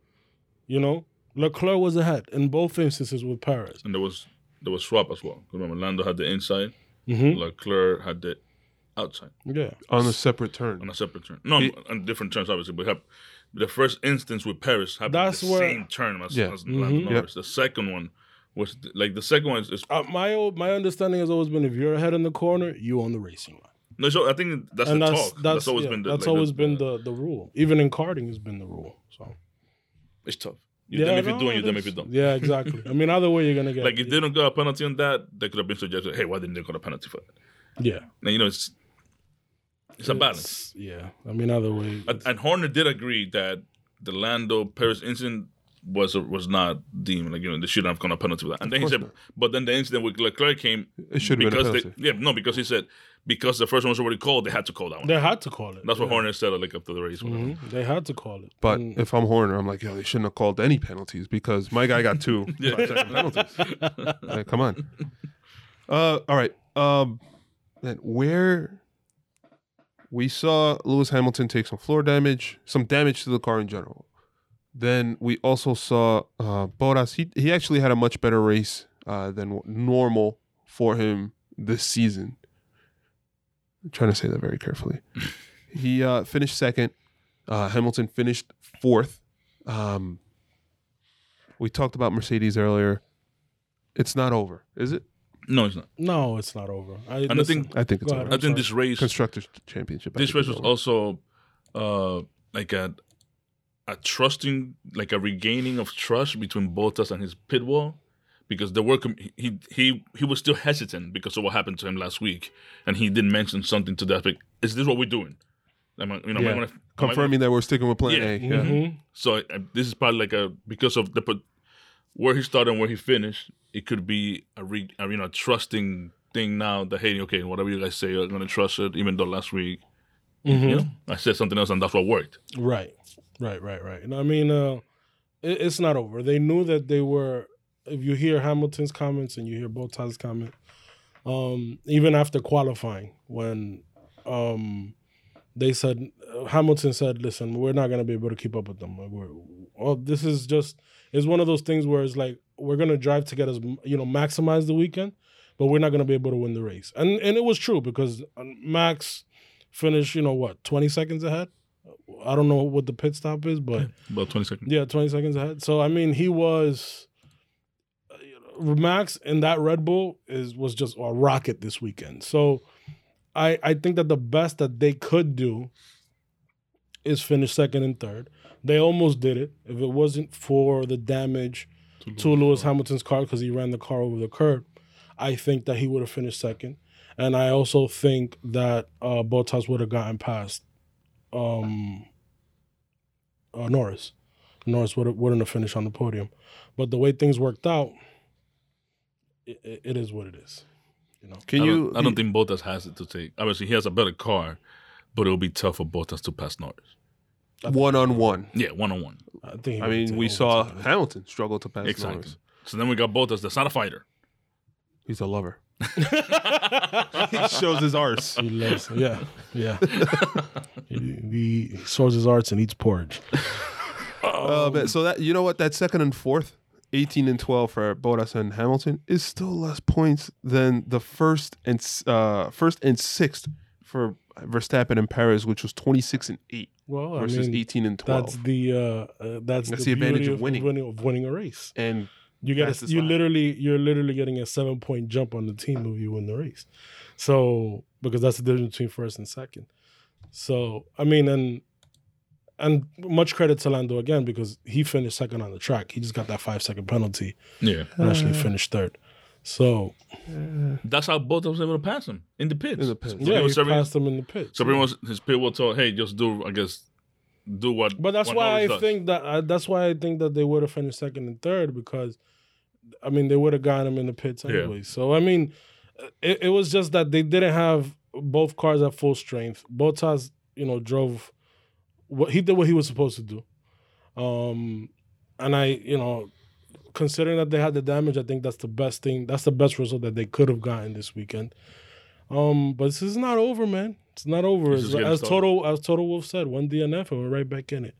You know, Leclerc was ahead in both instances with Perez. and there was there was swap as well. Remember, Lando had the inside, Mhm. Leclerc had the outside Yeah. on a separate turn. on a separate turn. No, It- on different turns obviously, but have, the first instance with Perez happened That's the where- same turn as, Yeah. as Lando Mhm. Norris. The second one was like the second one is, is Uh, my old, my understanding has always been if you're ahead in the corner, you on the racing line. no. So I think that's and the that's talk. that's, always yeah, been the, that's like, always the- been the the rule. Even in karting, has been the rule. So It's tough. You damn if you do and you damn if you don't. Yeah, exactly. I mean, either way, you're gonna get Like if they don't get a penalty on that, they could have been suggested, hey, why didn't they get a penalty for that? yeah, And you know, it's it's a balance. Yeah, I mean, either way, And, and Horner did agree that the Lando Perez incident was was not deemed like you know they shouldn't have gone a penalty for that. And then he said, not. but then the incident with Leclerc came It should have been a because they, yeah no because he said because the first one was already called they had to call that one. they had to call it. That's what yeah. Horner said like after the race. whatever. Mhm. They had to call it. But And- if I'm Horner, I'm like, yo, they shouldn't have called any penalties because my guy got two five second penalties. Like, come on. Uh, all right. Um, then where we saw Lewis Hamilton take some floor damage, some damage to the car in general. Then we also saw uh, Bottas. He he actually had a much better race uh, than normal for him this season. I'm trying to say that very carefully. he uh, finished second. Uh, Hamilton finished fourth. Um, we talked about Mercedes earlier. It's not over, is it? No, it's not. no, it's not over. I, And I think I think it's ahead. over. I think this race Constructors Championship. This race was over. also uh like a a trusting like a regaining of trust between Bottas and his pit wall because there were com- he he he was still hesitant because of what happened to him last week, and he didn't mention something to that effect. Is this what we're doing? Am I, you know, am I Yeah. gonna- am I Confirming that we're sticking with Plan Yeah. A. Yeah. Mhm. So uh, this is probably like a because of the pot- where he started and where he finished. It could be a, re, a you know trusting thing now that hey okay whatever you guys say I'm gonna trust it even though last week Mhm. you know I said something else and that's what worked. Right, right, right, right. And I mean, uh, it, it's not over. They knew that they were. If you hear Hamilton's comments and you hear Bottas' comment, um, even after qualifying, when um, they said Hamilton said, "Listen, we're not going to be able to keep up with them. Like, we're, well, this is just it's one of those things where it's like we're going to drive to get you know, maximize the weekend, but we're not going to be able to win the race." And and it was true because uh, Max finished, you know, what twenty seconds ahead. I don't know what the pit stop is, but About twenty seconds. yeah, 20 seconds ahead. So I mean, he was Max in that Red Bull is was just a rocket this weekend. So I I think that the best that they could do is finish second and third. They almost did it. If it wasn't for the damage to Lewis Hamilton's car because he ran the car over the curb, I think that he would have finished second. And I also think that uh, Bottas would have gotten past um, uh, Norris. Norris would wouldn't have finished on the podium. But the way things worked out, it, it- it is what it is. You know. Can I you? I don't think Bottas has it to take. Obviously, he has a better car, but it'll be tough for Bottas to pass Norris. one on one. Yeah, one on one. I think. I mean, we saw second. Hamilton struggle to pass Exactly. Norris. So then we got Bottas. That's not a fighter. He's a lover. He shows his arse. He loves, yeah, yeah. he, he, he soars his arts and eats porridge. Uh, but so that you know what that second and fourth, 18 and 12 for Bottas and Hamilton is still less points than the first and uh, first and sixth for Verstappen and Perez, which was 26 and 8 Well, I mean, 18 and 12. that's the uh, uh, that's, That's the, the advantage of winning. winning of winning a race. and You get a, you lap. literally you're literally getting a seven point jump on the team if you win the race. So because that's the difference between first and second. So I mean, and and much credit to Lando again because he finished second on the track. He just got that five second penalty Yeah, and actually finished third. So that's how Bottas was able to pass him in the pits. In the pits. So yeah, he he passed him in the pits. So pretty much his pit will told, "Hey, just do, I guess, do what." But that's what why I does. think that I, that's why I think that they would have finished second and third because, I mean, they would have gotten him in the pits Yeah. anyway. So I mean, it, it was just that they didn't have both cars at full strength. Bottas, you know, drove what he did what he was supposed to do, um, and I, you know, considering that they had the damage, I think that's the best thing. That's the best result that they could have gotten this weekend. Um, but this is not over, man. It's not over. It's As, as. Toto as Toto Wolff said, one DNF and we're right back in it.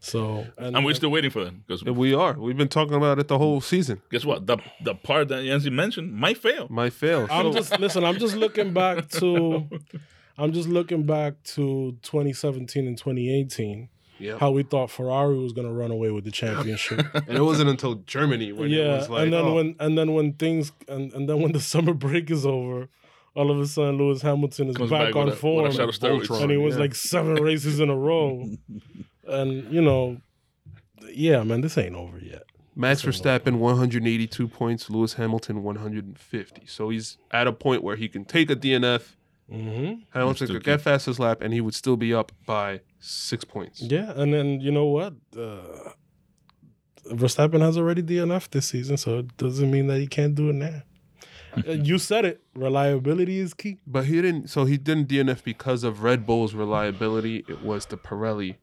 So and, and we're still waiting for them because we are. We've been talking about it the whole season. guess what? The the part that Yancy mentioned might fail. Might fail. I'm just listen. I'm just looking back to, I'm just looking back to 2017 and 2018. Yep. How we thought Ferrari was going to run away with the championship. and it wasn't until Germany when it was like, and then oh, when and then when things and, and then when the summer break is over, all of a sudden Lewis Hamilton is Comes back, back on a- form, shot. Voltron. and he was yeah. like seven races in a row, and you know, yeah, man, this ain't over yet. Max That's a lot. Verstappen 182 points, Lewis Hamilton 150. So he's at a point where he can take a DNF. Mm-hmm. Hamilton could get fastest lap, and he would still be up by six points. Yeah, and then you know what? Uh, Verstappen has already DNF this season, so it doesn't mean that he can't do it now. You said it. Reliability is key. But he didn't. So he didn't DNF because of Red Bull's reliability. It was the Pirelli.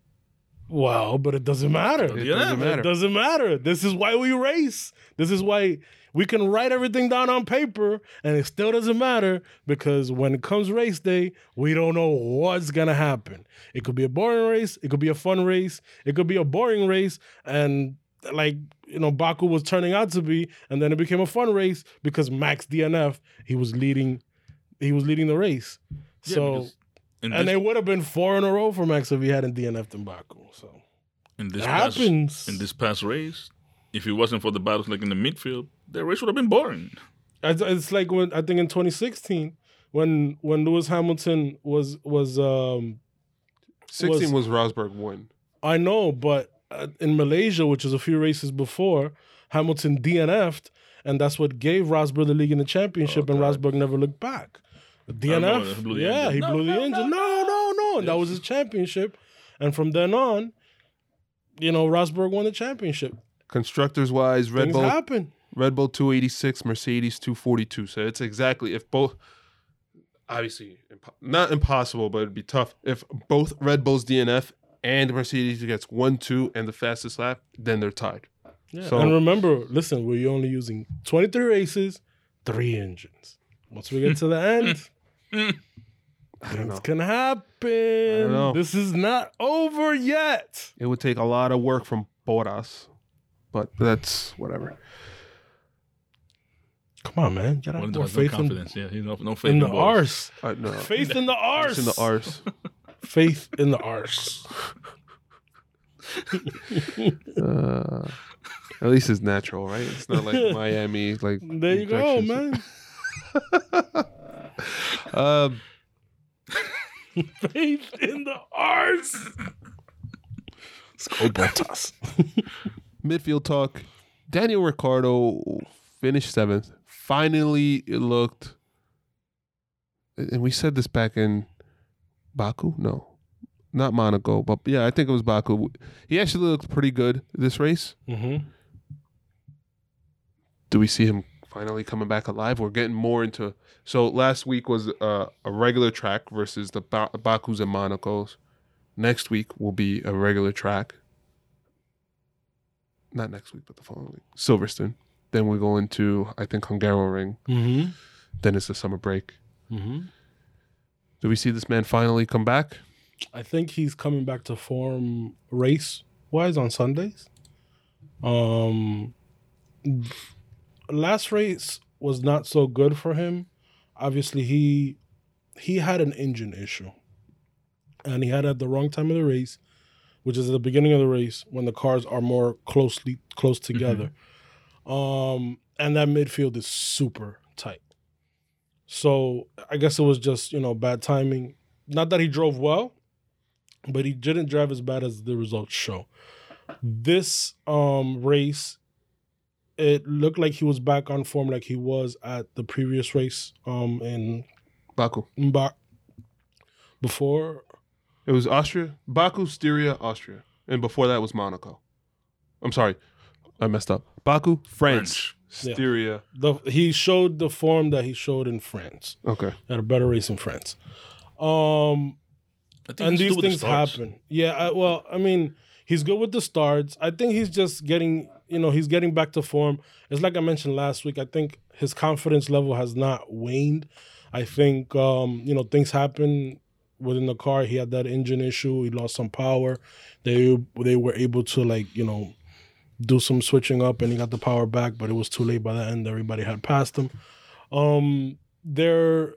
Well, but it doesn't matter. It Yeah, doesn't It matter. doesn't matter. This is why we race. This is why we can write everything down on paper and it still doesn't matter because when it comes race day, we don't know what's going to happen. It could be a boring race, it could be a fun race, it could be a boring race and like you know Baku was turning out to be and then it became a fun race because Max DNF, he was leading he was leading the race. Yeah, So and this, it would have been four in a row for Max if he hadn't DNF'd in Baku. So in this it past, happens. in this past race, if it wasn't for the battles like in the midfield, the race would have been boring. It's, it's like when I think in 2016 when when Lewis Hamilton was was um 16 was, Rosberg won. I know, but Uh, in Malaysia, which was a few races before, Hamilton DNF'd, and that's what gave Rosberg the league in the championship, and Rosberg never looked back. know, DNF, he blew the yeah, engine. he No, blew the no, engine. No, no, no, and that was his championship, and from then on, you know, Rosberg won the championship. Constructors wise, Red Things Bull happen. Red Bull 286, Mercedes 242. So it's exactly if both obviously impo- not impossible, but it'd be tough if both Red Bulls DNF and the Mercedes gets 1 2 and the fastest lap, then they're tied. Yeah. So- and remember, listen, we're only using 23 races, three engines. Once we get to the end, things know. can happen. know. This is not over yet. It would take a lot of work from Bottas, but that's whatever. Come on, man. Get Well, out no, more no faith in, confidence. yeah, he's no, no faith in the arse. Uh, no. Faith in the arse. It's in the arse. Faith in the arse. Uh, at least it's natural, right? It's not like Miami. Like There you go, man. Um, Faith in the arse. Let's go, midfield talk. Daniel Ricciardo finished seventh. Finally, it looked, and we said this back in Baku. No, not Monaco, but yeah, I think it was Baku. He actually looked pretty good this race. Mm-hmm. Do we see him finally coming back alive? We're getting more into. So last week was uh, a regular track versus the ba- Bakus and Monacos. Next week will be a regular track. Not next week, but the following week. Silverstone. Then we go into I think Hungaroring. Mm-hmm. Then it's the summer break. Mm-hmm. Do we see this man finally come back? I think he's coming back to form race wise on Sundays. Um last race was not so good for him. Obviously he he had an engine issue. And he had it at the wrong time of the race, which is at the beginning of the race when the cars are more closely close together. Um and that midfield is super tight. So I guess it was just, you know, bad timing. Not that he drove well, but he didn't drive as bad as the results show. This um race, it looked like he was back on form like he was at the previous race um in Baku. Mba- before It was Austria, Baku, Styria, Austria, and before that was Monaco. I'm sorry, I messed up. Baku, France, Yeah. Styria. the he showed the form that he showed in France. Okay. Had a better race in France. Um I think and these do with the things happen. Yeah, I, well, I mean, he's good with the starts. I think he's just getting, you know, he's getting back to form. It's like I mentioned last week. I think his confidence level has not waned. I think, um, you know, things happen within the car. He had that engine issue. He lost some power. They they were able to like, you know, do some switching up, and he got the power back. But it was too late by the end. Everybody had passed him. Um, there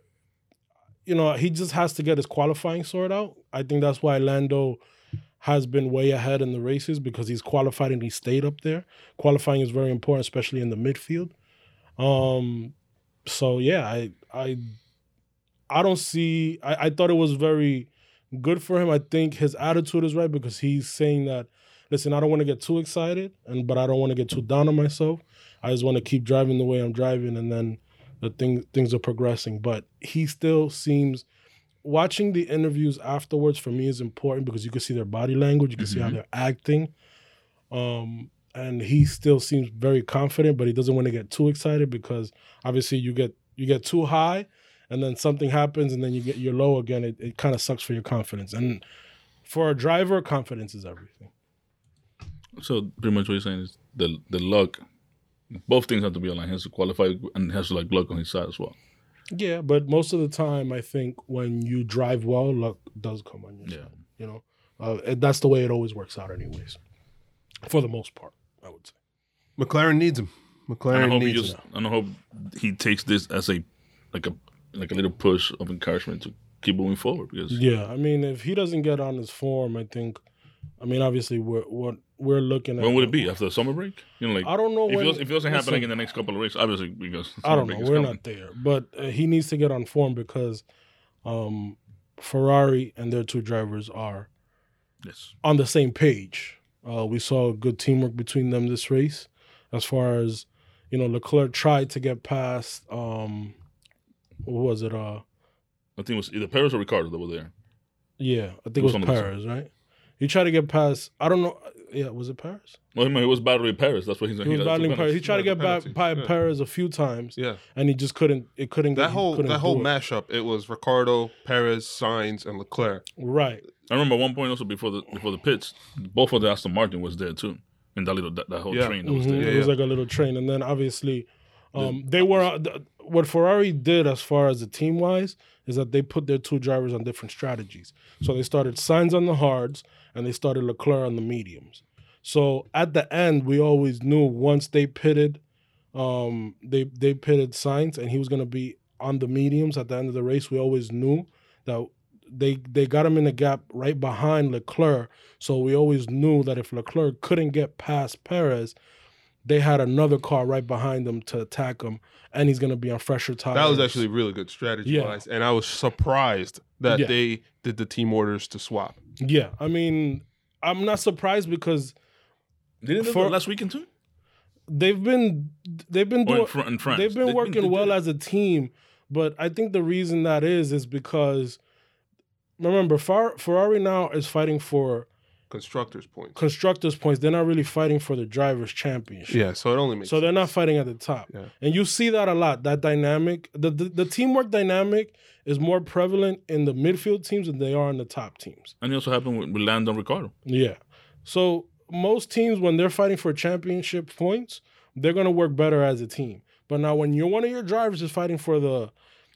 you know, he just has to get his qualifying sorted out. I think that's why Lando has been way ahead in the races because he's qualified and he stayed up there. Qualifying is very important, especially in the midfield. Um, so yeah, I I I don't see. I, I thought it was very good for him. I think his attitude is right because he's saying that. Listen, I don't want to get too excited, and but I don't want to get too down on myself. I just want to keep driving the way I'm driving, and then the thing things are progressing. But he still seems watching the interviews afterwards for me is important because you can see their body language, you can see how Mhm. they're acting. Um, and he still seems very confident, but he doesn't want to get too excited because obviously you get you get too high and then something happens and then you get you're low again. It, it kind of sucks for your confidence. And for a driver, confidence is everything. So pretty much what you're saying is the the luck. Both things have to be aligned. He has to qualify and has to like luck on his side as well. Yeah, but most of the time, I think when you drive well, luck does come on your Yeah. side. You know, uh, and that's the way it always works out, anyways. For the most part, I would say. McLaren needs him. And I McLaren hope he needs just him. and I hope he takes this as a like a like a little push of encouragement to keep moving forward because Yeah, I mean, if he doesn't get on his form, I think. I mean, obviously, we're what we're looking at. when would it be after the summer break? You know, like I don't know if, when. it, if it doesn't happen like in the next couple of races, obviously because I don't know. We're coming. not there, but uh, he needs to get on form because um, Ferrari and their two drivers are Yes, on the same page. Uh, we saw good teamwork between them this race, as far as you know. Leclerc tried to get past. Um, what was it? Uh, I think it was either Perez or Ricciardo that were there. yeah, I think it was was the side. Perez, right? He tried to get past. I don't know. Yeah, was it Perez? Well, I mean, was battling Perez. That's what he's He was battling Perez. He tried to get the back by yeah. Perez a few times, Yeah, and he just couldn't. It couldn't. that he whole couldn't that whole it. mashup. It was Ricciardo, Perez, Sainz, and Leclerc. Right. I remember one point also before the before the pits, both of the Aston Martin was there too, in that little that, that whole Yeah. train that was Mhm. there. Yeah, it was like a little train, and then obviously, um, they were uh, th- what Ferrari did as far as the team wise is that they put their two drivers on different strategies. So they started Sainz on the hards, and they started Leclerc on the mediums. So at the end, we always knew once they pitted, um, they they pitted Sainz, and he was going to be on the mediums at the end of the race. We always knew that they they got him in the gap right behind Leclerc. So we always knew that if Leclerc couldn't get past Perez, they had another car right behind them to attack him, and he's going to be on fresher tires. That was actually really good strategy Yeah. wise, and I was surprised that Yeah. they did the team orders to swap. Yeah. I mean, I'm not surprised because Didn't they for, last weekend too? They've been they've been doing in, Fr- in France? they've been They- working they well as a team, but I think the reason that is is because remember Fer- Ferrari now is fighting for Constructors points. constructors points. They're not really fighting for the drivers championship. Yeah, so it only makes So they're not fighting at the top. Yeah. And you see that a lot. That dynamic, the, the the teamwork dynamic is more prevalent in the midfield teams than they are in the top teams. And it also happened with, with Lando Ricciardo. Yeah. So most teams when they're fighting for championship points, they're gonna work better as a team. But now when you're one of your drivers is fighting for the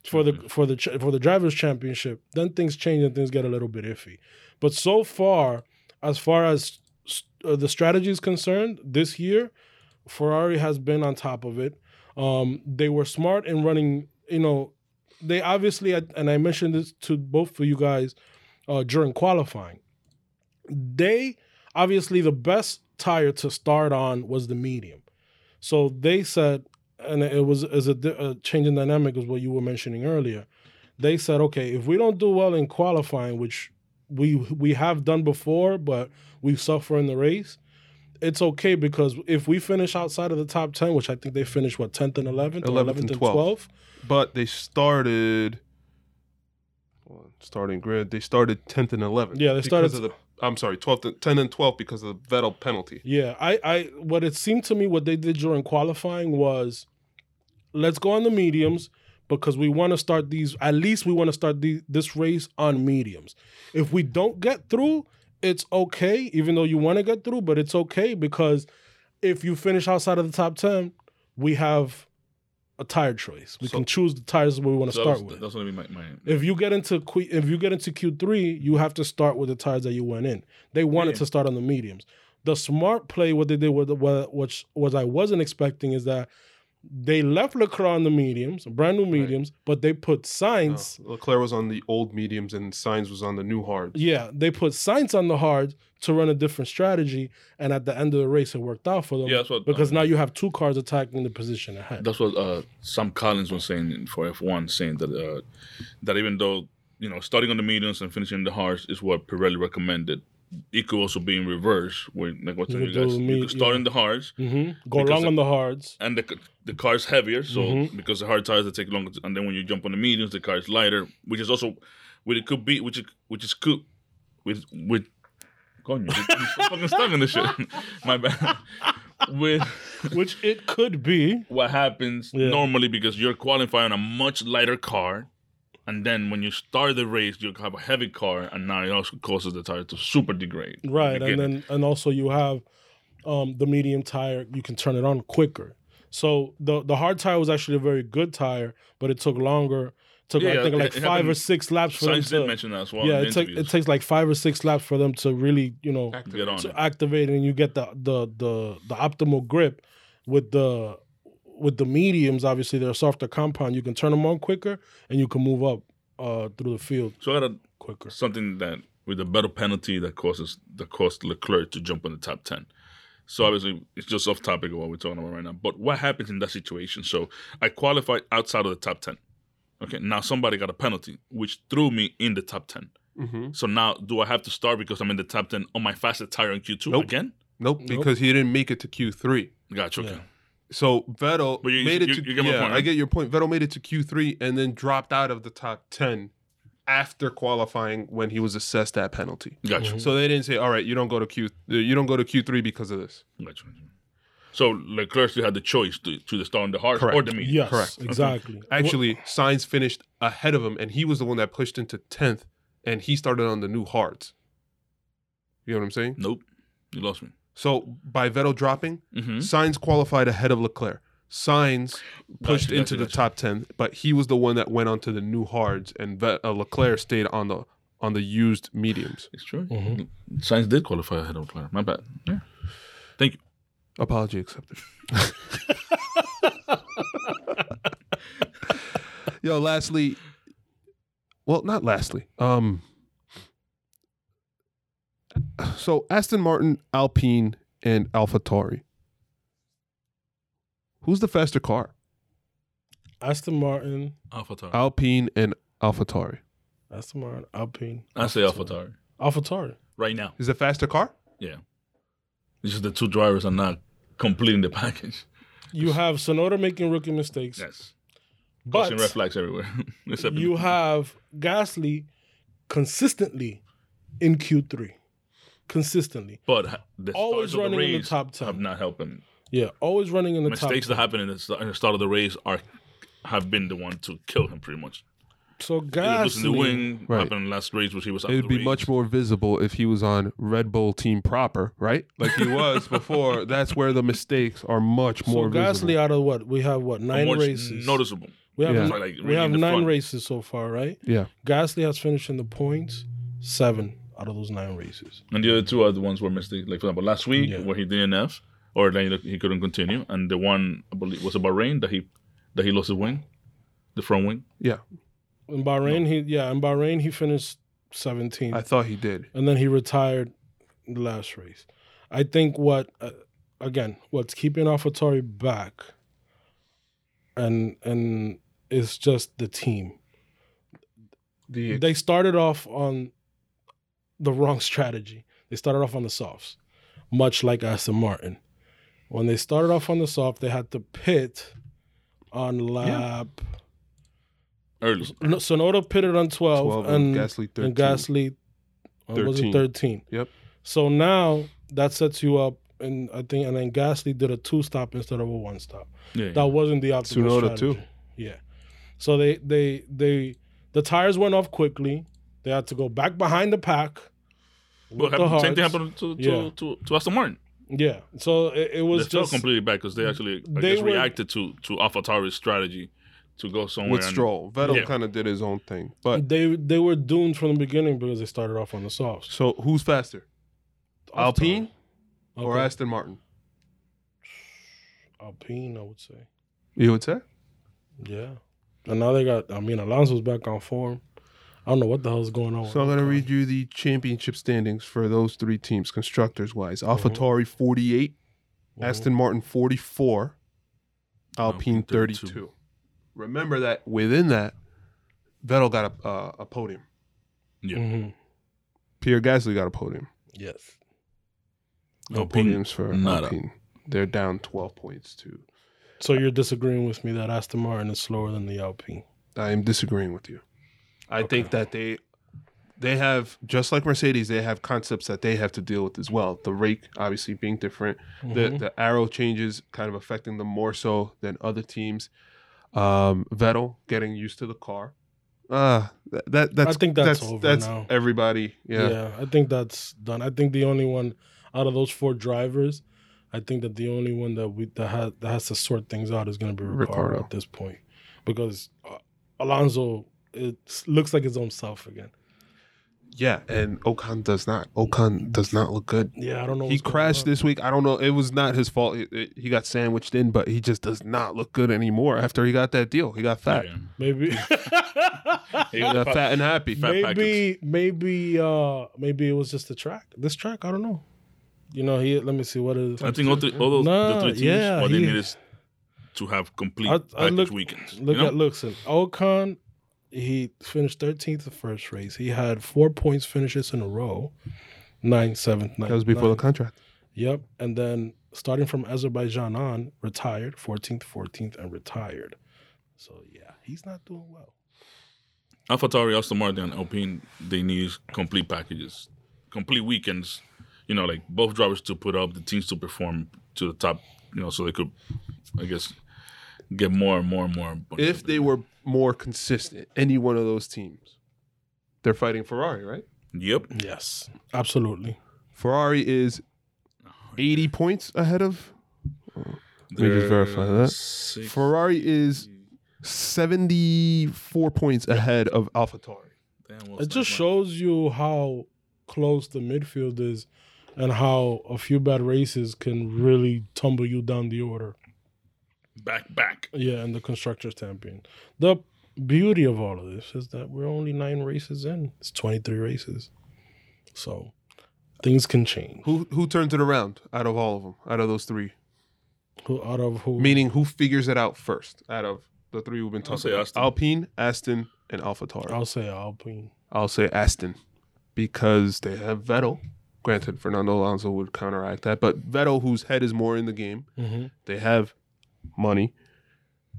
for the for the for the drivers championship, then things change and things get a little bit iffy. But so far, as far as uh, the strategy is concerned, this year, Ferrari has been on top of it. Um, they were smart in running. You know, they obviously, and I mentioned this to both of you guys uh, during qualifying. They obviously the best tire to start on was the medium. So they said, and it was as a, a change in dynamic is what you were mentioning earlier. They said, okay, if we don't do well in qualifying, which we we have done before, but we suffer in the race, it's okay because if we finish outside of the top ten, which I think they finished what tenth and eleventh, 11th and 12th. But they started starting grid. They started tenth and eleventh. Yeah, they because started- of the. I'm sorry, twelfth, and, ten and twelve because of the Vettel penalty. Yeah, I, I what it seemed to me what they did during qualifying was let's go on the mediums because we want to start these at least we want to start the, this race on mediums. If we don't get through, it's okay even though you want to get through, but it's okay because if you finish outside of the top 10, we have a tire choice. We So- can choose the tires that we want to So start that's, with. that's gonna be my, my If you get into Q, if you get into Q three, you have to start with the tires that you went in. They wanted Yeah. to start on the mediums. The smart play, what they did, with what which was I wasn't expecting, is that they left Leclerc on the mediums, brand new mediums, but they put No, Sainz. Leclerc was on the old mediums and Sainz was on the new hards. Yeah, they put Sainz on the hard to run a different strategy, and at the end of the race, it worked out for them. Yeah, that's what- because now you have two cars attacking the position ahead. That's what uh, Sam Collins was saying for F1, saying that uh, that even though you know starting on the mediums and finishing the hards is what Pirelli recommended, it could also be in reverse, where like what You you, guys, do you me- could start yeah. in the hards hmm Go long on the hards. and the the car's heavier, so Mhm. because the hard tires that take longer, to- and then when you jump on the mediums, the car is lighter, which is also what it could be, which is which is cool with with. Coño, I'm fucking stuck in this shit. My bad. With which it could be. what happens Yeah. normally because you're qualifying a much lighter car, and then when you start the race, you have a heavy car, and now it also causes the tire to super degrade. Right, and then and also you have um, the medium tire. You can turn it on quicker. So the the hard tire was actually a very good tire, but it took longer. Took Yeah, I think it- like it five or six laps for them Science did to. mention that as well. yeah, it, take, it takes like five or six laps for them to really, you know, on to it. activate and you get the the the the optimal grip with the with the mediums. Obviously, they're a softer compound. You can turn them on quicker and you can move up uh, through the field So I got a, quicker. something that with a better penalty that causes that caused Leclerc to jump in the top ten. So obviously it's just off topic of what we're talking about right now. But what happens in that situation? So I qualified outside of the top ten. Okay, now somebody got a penalty, which threw me in the top ten. Mhm. So now, do I have to start because I'm in the top ten on my fastest tire in Q2 Nope. again? Nope, because he didn't make it to Q3. Gotcha. Okay. Yeah. So Vettel But you- made it you- to you yeah, point, I get your point. Vettel made it to Q3 and then dropped out of the top 10 after qualifying when he was assessed that penalty. Gotcha. So they didn't say, "All right, you don't go to Q you don't go to Q3 because of this." Gotcha. So Leclerc still had the choice to to the start on the hard or the medium. Yes, Correct. exactly. Actually, Sainz finished ahead of him and he was the one that pushed into 10th and he started on the new hards. You know what I'm saying? Nope. You lost me. So by Vettel dropping, Mm-hmm. Sainz qualified ahead of Leclerc. Sainz pushed Gotcha, into gotcha, the gotcha. top ten, but he was the one that went onto the new hards, and Vet, uh, Leclerc stayed on the on the used mediums. It's true. Mhm. Sainz did qualify ahead of Leclerc. My bad. Yeah. Thank you. Apology accepted. Yo, lastly, well, not lastly. Um, so Aston Martin, Alpine, and AlphaTauri. Who's the faster car? Aston Martin, AlphaTauri. Alpine and AlphaTauri. Aston Martin, Alpine. I say AlphaTauri AlphaTauri. right now. Is the faster car? Yeah. It's just the two drivers are not completing the package. You have Tsunoda making rookie mistakes, Yes. but Causing red flags everywhere. Except you have Gasly consistently in Q3. Consistently. but the Always starts of running in the race top 10. have not helped him. Yeah, always running in the top. Mistakes that happen in the, in the start of the race are have been the one to kill him pretty much. So Either losing the wing Right. happened in the last race, which he was. It'd be race. much more visible if he was on Red Bull team proper, right? Like he was before. That's where the mistakes are much more. so Gasly visible. out of what? We have what nine more races. noticeable. We have Yeah. Like, like, we have nine front. races so far, right? Yeah, Gasly has finished in the points seven out of those nine races. And the other two are the ones where mistakes. Like for example, last week Yeah. where he didn't DNF or then he couldn't continue, and the one I believe was a Bahrain that he that he lost his wing, the front wing. yeah. In Bahrain, he yeah, in Bahrain he finished 17th. I thought he did. and then he retired the last race. I think what uh, again, what's keeping AlphaTauri back, and and is just the team. The They started off on the wrong strategy. They started off on the softs, much like Aston Martin. When they started off on the soft, they had to pit on lap. Early. No, Tsunoda pitted on 12, 12 and, and Gasly 13. and Gasly uh, was it 13. 13. Yep. So now that sets you up, and I think, and then Gasly did a two stop instead of a one stop. Yeah. That wasn't the optimal Tsunoda strategy. too. Yeah. So they they they the tires went off quickly. They had to go back behind the pack. Well, with the happened, same thing happened to to, Yeah. to, to Aston Martin. Yeah. So it, it was fell just completely back because they actually I They guess were- reacted to to AlphaTauri's strategy to go somewhere. with and- Vettel Yeah. kind of did his own thing. But they they were doomed from the beginning because they started off on the softs. so who's faster, Alpine or Okay. Aston Martin? Alpine, I would say. You would say. Yeah. And now they got I mean Alonso's back on form. I don't know what the hell's going on. So I'm going to read you the championship standings for those three teams, constructors wise. AlphaTauri 48, car. Aston Martin 44, Alpine Alpine 32. 32. Remember that within that, Vettel got a uh, a podium. Yeah. Mhm. Pierre Gasly got a podium. Yes. No Alpine, podiums for nada. Alpine. They're down 12 points too. So you're disagreeing with me that Aston Martin is slower than the Alpine. I am disagreeing with you. I Okay. think that they they have just like Mercedes, they have concepts that they have to deal with as well. The rake obviously being different, Mm-hmm. the the aero changes kind of affecting them more so than other teams. Um, Vettel getting used to the car. Uh that, that that's think that's that's, over that's now. everybody. Yeah. Yeah. I think that's done. I think the only one out of those four drivers, I think that the only one that we that has that has to sort things out is going to be Ricardo, Ricciardo. at this point, because uh, Alonso it looks like his own self again. Yeah, and Ocon does not. Ocon does not look good. Yeah, I don't know. He what's going crashed on. this week. I don't know. It was not his fault. It- it- he got sandwiched in, but he just does not look good anymore after he got that deal. He got fat. Yeah. Maybe. He He got got fat and happy. Fat maybe maybe uh maybe it was just the track. This track, I don't know. You know, he let me see what is I think all, three, all those Nah, the three teams, yeah, what they he- need is to have complete I- I package look- weekends. Look you know? at looks at Ocon, he finished 13th the first race. He had four points finishes in a row, nine, seventh, ninth. That was before the contract. Yep. And then starting from Azerbaijan on, retired, 14th, 14th, and retired. So yeah, he's not doing well. AlphaTauri, Aston Martin, and Alpine, they need complete packages, complete weekends. You know, like both drivers to put up, the teams to perform to the top. You know, so they could, I guess, get more and more and more. If they were more consistent, any one of those teams, they're fighting Ferrari, right? yep, Yes, absolutely. Ferrari is 80 points ahead of. Let me just verify that. Six, Ferrari is 74 points ahead of AlphaTauri. damn, It just shows you how close the midfield is and how a few bad races can really tumble you down the order. Much. back, back. Yeah, and the constructors champion. The beauty of all of this is that we're only nine races in. It's 23 races. So things can change. Who who turns it around out of all of them? Out of those three, Who out of who? meaning who figures it out first? Out of the three we've been I'll talking say about, Aston. Alpine, Aston, and AlphaTauri. I'll say Alpine. I'll say Aston because they have Vettel. Granted, Fernando Alonso would counteract that, but Vettel, whose head is more in the game, hmm they have money,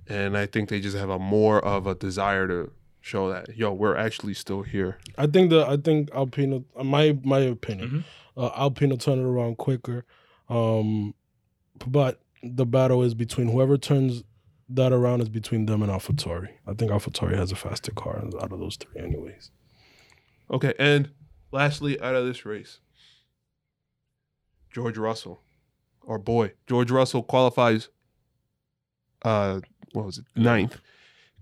and I think they just have a more of a desire to show that yo, we're actually still here. I think the I think Alpine. uh, My my opinion, Mhm. uh, Alpine will turn it around quicker. Um, but the battle is between whoever turns that around is between them and AlphaTauri. I think AlphaTauri has a faster car out of those three, anyways. Okay, and lastly, out of this race, George Russell, our boy George Russell qualifies. Uh, what was it? Ninth,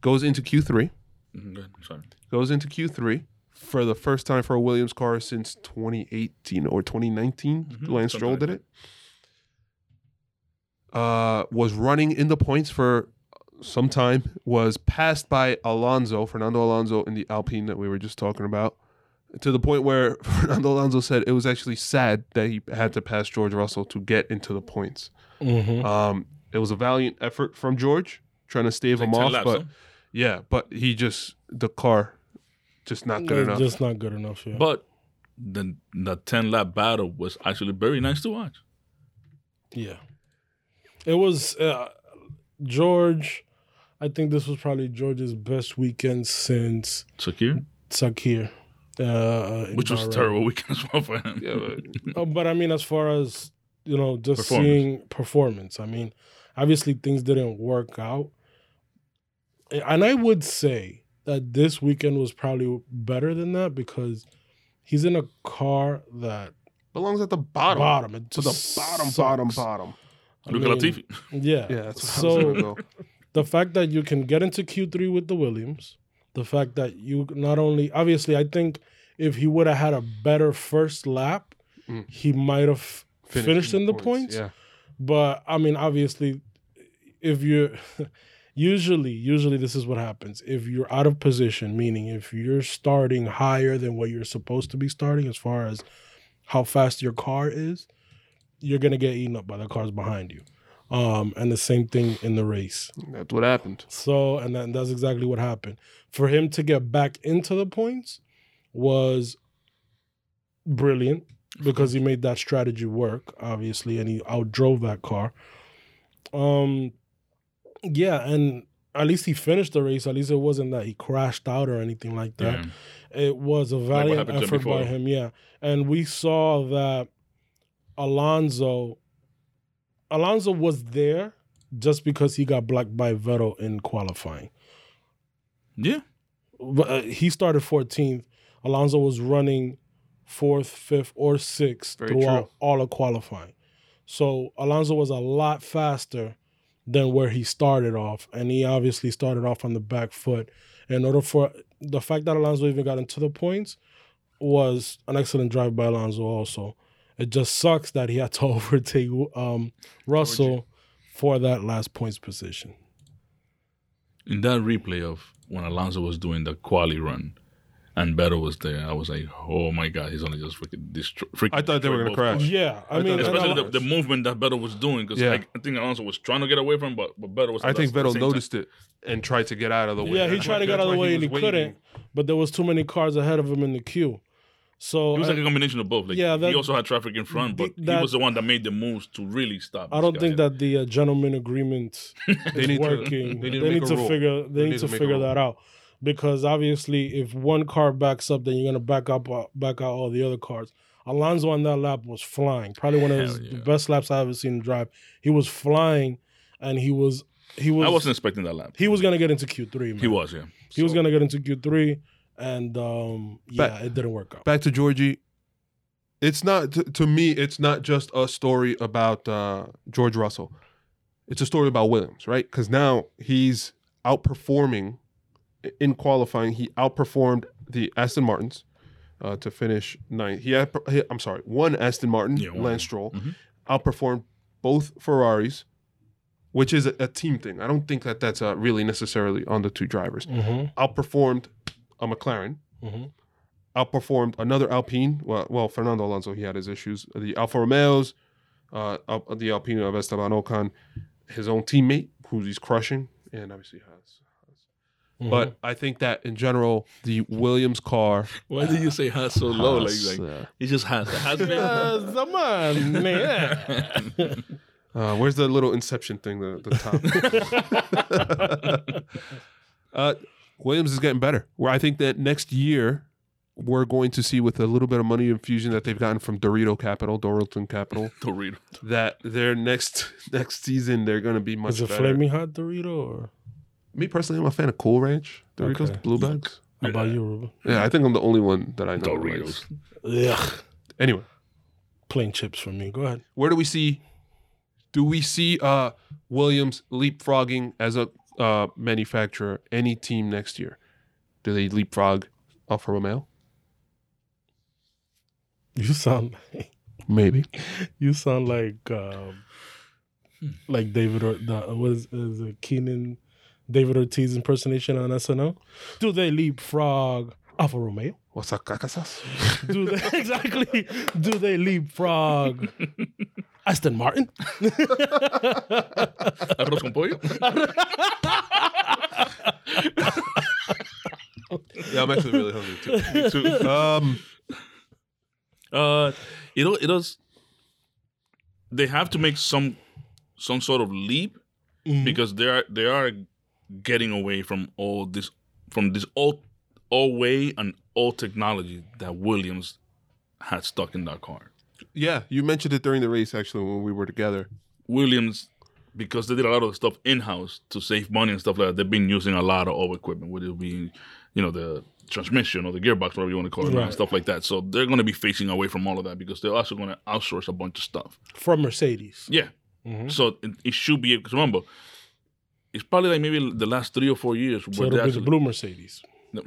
goes into Q three. Mhm, Sorry. goes into Q3 for the first time for a Williams car since 2018 or 2019. Mhm, Lance something Stroll did it. Uh, was running in the points for some time. Was passed by Alonso, Fernando Alonso, in the Alpine that we were just talking about. To the point where Fernando Alonso said it was actually sad that he had to pass George Russell to get into the points. Mm-hmm. Um, it was a valiant effort from George trying to stave Like him off, laps, but huh? yeah, but he just the car just not good enough. Just not good enough. Yeah. But the the ten lap battle was actually very nice to watch. Yeah. It was uh, George. I think this was probably George's best weekend since Sakhir, Sakhir. Uh, which was a Bahrain. terrible weekend as well for him. yeah, but Uh, but I mean, as far as you know, just Performance. seeing performance. I mean, obviously things didn't work out, and I would say that this weekend was probably better than that because he's in a car that belongs at the bottom. bottom. It To the bottom, bottom, sucks. bottom. I Look mean, at Latifi. Yeah. Yeah, that's what I was so the fact that you can get into Q3 with the Williams, the fact that you not only obviously I think if he would have had a better first lap, Mm. he might have finished, in the points. Yeah, But I mean, obviously, if you're usually usually this is what happens. If you're out of position, meaning if you're starting higher than what you're supposed to be starting as far as how fast your car is, you're gonna get eaten up by the cars behind you. Um, and the same thing in the race. that's what happened. So, and that, that's exactly what happened. For him to get back into the points was brilliant because he made that strategy work, obviously, and he outdrove that car. Um, yeah, and at least he finished the race. At least it wasn't that he crashed out or anything like that. Yeah. It was a valiant him effort by him, yeah. And we saw that Alonso Alonso was there just because he got blocked by Vettel in qualifying. yeah. But, uh, he started 14th. Alonso was running fourth, fifth, or sixth Very throughout true. all of qualifying. So Alonso was a lot faster than where he started off, and he obviously started off on the back foot. In order for the fact that Alonso even got into the points was an excellent drive by Alonso. Also, it just sucks that he had to overtake um, Russell for that last points position. In that replay of when Alonso was doing the quali run, and Beto was there, I was like, oh my god, he's gonna just freaking destroy. Freaking I thought they were gonna crash. cars. Yeah, I, I mean, Especially the, the movement that Beto was doing, because Yeah. I, I think Alonso was trying to get away from, him, but but Beto was. I think at the Vettel time. noticed it and tried to get out of the way. yeah, he That's tried to get out of the way and he waiting. couldn't. But there was too many cars ahead of him in the queue. So It was I- like a combination of both. Like Yeah, that- he also had traffic in front, but that- he was the one that made the moves to really stop. I don't think that the uh, gentleman agreement is need to- working. they they need need, to make to figure. They, need, to, make figure that out because obviously, if one car backs up, then you're gonna back up, uh, back out all the other cars. Alonso on that lap was flying. Probably one of his yeah. the best laps I've ever seen him drive. He was flying, and he was he was I wasn't expecting that lap. he was gonna get into Q three. He was, yeah. He was gonna get into Q three, and um, yeah, Back- it didn't work out. Back to Georgie. It's not to, to me. It's not just a story about uh, George Russell. It's a story about Williams, right? Because now he's outperforming in qualifying. He outperformed the Aston Martins uh, to finish ninth. He, had, he I'm sorry, one Aston Martin, Yeah, one. Lance Stroll, Mhm. outperformed both Ferraris, which is a, a team thing. I don't think that that's uh, really necessarily on the two drivers. Mm-hmm, Outperformed a McLaren mm-hmm. outperformed another Alpine. Well, well, Fernando Alonso, he had his issues. The Alfa Romeos, uh, the Alpine of Esteban Ocon, his own teammate, who he's crushing, and obviously has. Mm-hmm. But I think that in general, the Williams car. Why did you say has so low? Like, has, like uh, he just has. It has been. Yes, come on, man. uh, where's the little Inception thing? The, the top. uh, Williams is getting better. Where I think that next year we're going to see with a little bit of money infusion that they've gotten from Dorito Capital, Dorilton Capital. Dorito. that their next next season they're going to be much Is it better. flaming hot Dorito or Me personally, I'm a fan of Cool Ranch Doritos, Okay. the blue bags. how about you, Ruben? Yeah, I think I'm the only one that I know. that Doritos. likes. Ugh, Anyway, plain chips for me. Go ahead. where do we see? Do we see uh Williams leapfrogging as a uh, manufacturer any team next year? Do they leapfrog Alfa Romeo? You sound like Maybe. you sound like um, like David or the what is, is it Kenan David Ortiz impersonation on SNL? Do they leapfrog Alfa Romeo? What's up, cacasas? Do they exactly? Do they leapfrog Aston Martin? Arroz con pollo. Yeah, I'm actually really hungry too. too. Um, Uh, it it does. They have to make some some sort of leap Mhm. because they are they are getting away from all this from this old old way and old technology that Williams had stuck in that car. yeah, you mentioned it during the race actually when we were together. Williams, because they did a lot of stuff in house to save money and stuff like that, they've been using a lot of old equipment, whether it be, you know, the transmission or the gearbox, whatever you want to call it, Right. and stuff like that. So they're going to be facing away from all of that because they're also going to outsource a bunch of stuff. From Mercedes. Yeah. Mhm. So it, it should be, because remember, it's probably like maybe the last three or four years So where it'll be the blue Mercedes. no,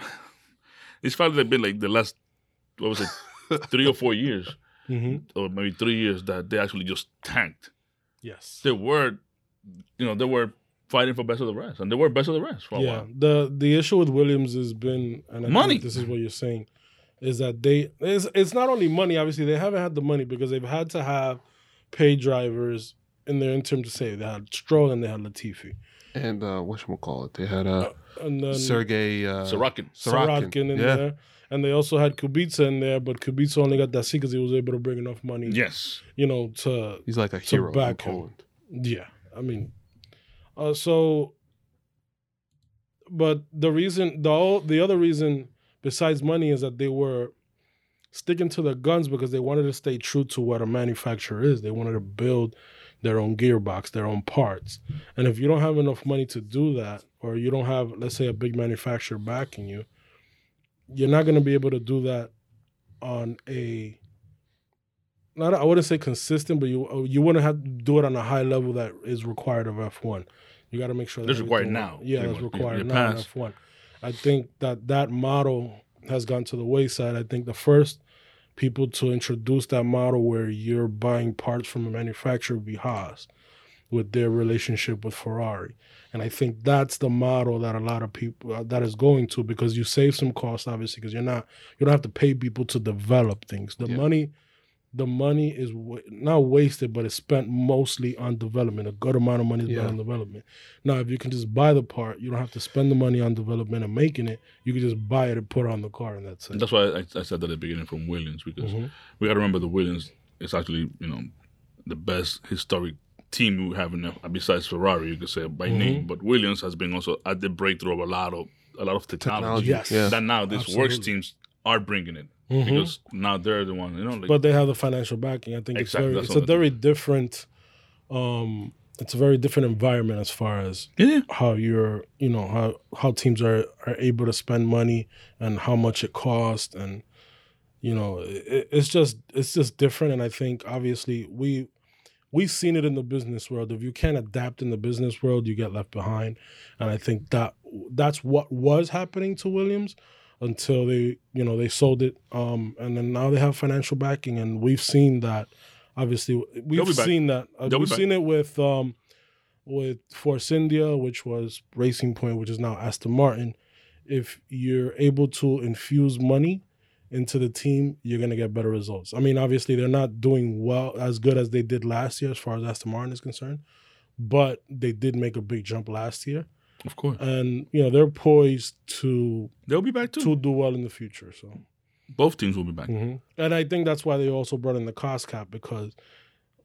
it's probably been like the last, what was it, three or four years, hmm or maybe three years that they actually just tanked. Yes. they were, you know, they were fighting for best of the rest, and they were best of the rest for a yeah. while. The the issue with Williams has been and I Money. Think this is what you're saying, is that they it's, it's not only money. Obviously, they haven't had the money because they've had to have paid drivers in their interim to save. They had Stroll and they had Latifi, And uh, what sh we call it? They had uh, and then Sergey uh, Sorokin. Sorokin. Sorokin in yeah. there. And they also had Kubica in there, but Kubica only got that seat because he was able to bring enough money, Yes, you know, to He's like a To hero in back him. Poland. Yeah, I mean, uh, so, but the reason, the o- the other reason besides money is that they were sticking to their guns because they wanted to stay true to what a manufacturer is. They wanted to build their own gearbox, their own parts, and if you don't have enough money to do that, or you don't have, let's say, a big manufacturer backing you, you're not going to be able to do that on a not I wouldn't say consistent, but you you wouldn't have to do it on a high level that is required of F one. You got to make sure That's required now, Yeah, that's required now in. F one. I think that that model has gone to the wayside. I think the first people to introduce that model where you're buying parts from a manufacturer be Haas. with their relationship with Ferrari. And I think that's the model that a lot of people uh, that is going to because you save some costs obviously because you're not you don't have to pay people to develop things. The Yeah. money the money is wa- not wasted but it's spent mostly on development. A good amount of money is Yeah. spent on development. Now, if you can just buy the part, you don't have to spend the money on development and making it. You can just buy it and put it on the car and that's it. That's why I, I said that at the beginning from Williams because Mhm. we got to remember the Williams is actually you know the best historic team we have in the, besides Ferrari you could say by Mm-hmm. name, but Williams has been also at the breakthrough of a lot of a lot of technology, Technology. Yes. Yeah. that now these works teams are bringing it Mhm. because now they're the one you know like but they have the financial backing. I think Exactly, it's very, it's a very different, um, it's a very different environment as far as yeah how you're, you know, how how teams are are able to spend money and how much it costs, and you know, it, it's just it's just different. And I think obviously we we've seen it in the business world. If you can't adapt in the business world, you get left behind. And I think that that's what was happening to Williams until they, you know, they sold it. Um, and then now they have financial backing, and we've seen that. Obviously, we've seen that. Uh, we've seen it with um, with Force India, which was Racing Point, which is now Aston Martin. If you're able to infuse money into the team, you're gonna get better results. I mean, obviously they're not doing well as good as they did last year as far as Aston Martin is concerned, but they did make a big jump last year, of course and you know they're poised to they'll be back too. to do well in the future. So, Both teams will be back. Mhm. and I think that's why they also brought in the cost cap because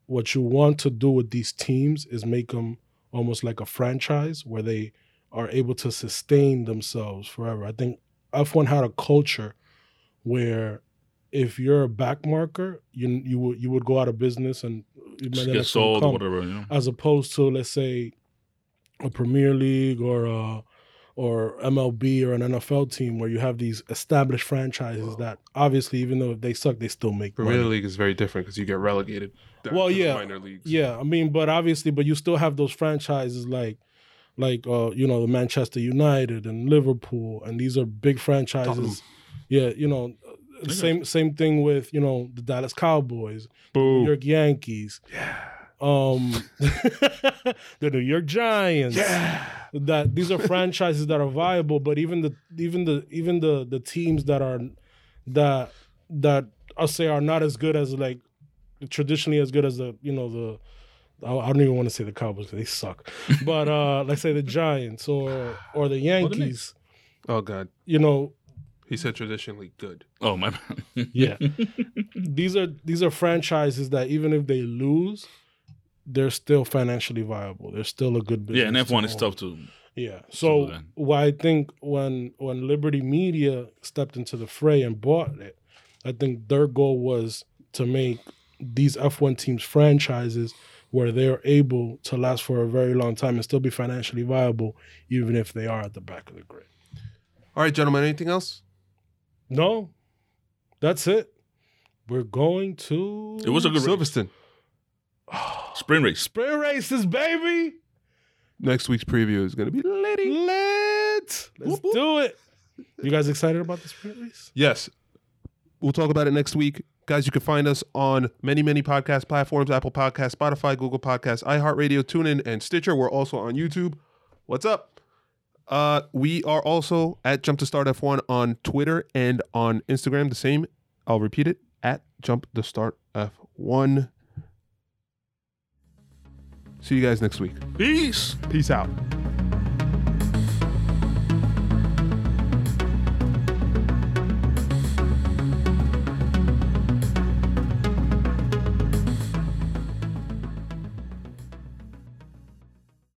what you want to do with these teams is make them almost like a franchise where they are able to sustain themselves forever. I think F1 had a culture where if you're a back marker, you you would you would go out of business and you might get sold come, or whatever. You know. as opposed to let's say a Premier League or a, or MLB or an NFL team where you have these established franchises that obviously even though they suck, they still make Premier money. League is very different because you get relegated. Well, yeah. minor leagues. Yeah, I mean, but obviously, but you still have those franchises like, like uh, you know, the Manchester United and Liverpool, and these are big franchises. Tottenham. Yeah, you know, uh, same same thing with you know the Dallas Cowboys, New York Yankees, um, the New York Giants. Yeah. That these are franchises that are viable, but even the even the even the the teams that are that that I'll say are not as good as like traditionally as good as the you know the I I don't even want to say the Cowboys 'cause they suck, but uh let's say the Giants or or the Yankees. Oh God, You know, he said traditionally good. Oh my yeah. these are these are franchises that even if they lose, they're still financially viable. They're still a good business. yeah, and F one is tough to. Yeah. So that. why I think when when Liberty Media stepped into the fray and bought it, I think their goal was to make these F1 teams franchises where they're able to last for a very long time and still be financially viable, even if they are at the back of the grid. All right, gentlemen. Anything else? No, that's it. We're going to It was a good race. Silverstone. sprint race. Spring races, baby. Next week's preview is going to be litty. Lit. Let's do it. You guys excited about the sprint race? Yes. We'll talk about it next week. Guys, you can find us on many, many podcast platforms Apple Podcasts, Spotify, Google Podcasts, iHeartRadio, TuneIn, and Stitcher. We're also on YouTube. What's up? Uh, we are also at Jump to Start F1 on Twitter and on Instagram. The same. I'll repeat it at Jump to Start F1. See you guys next week. Peace. Peace out.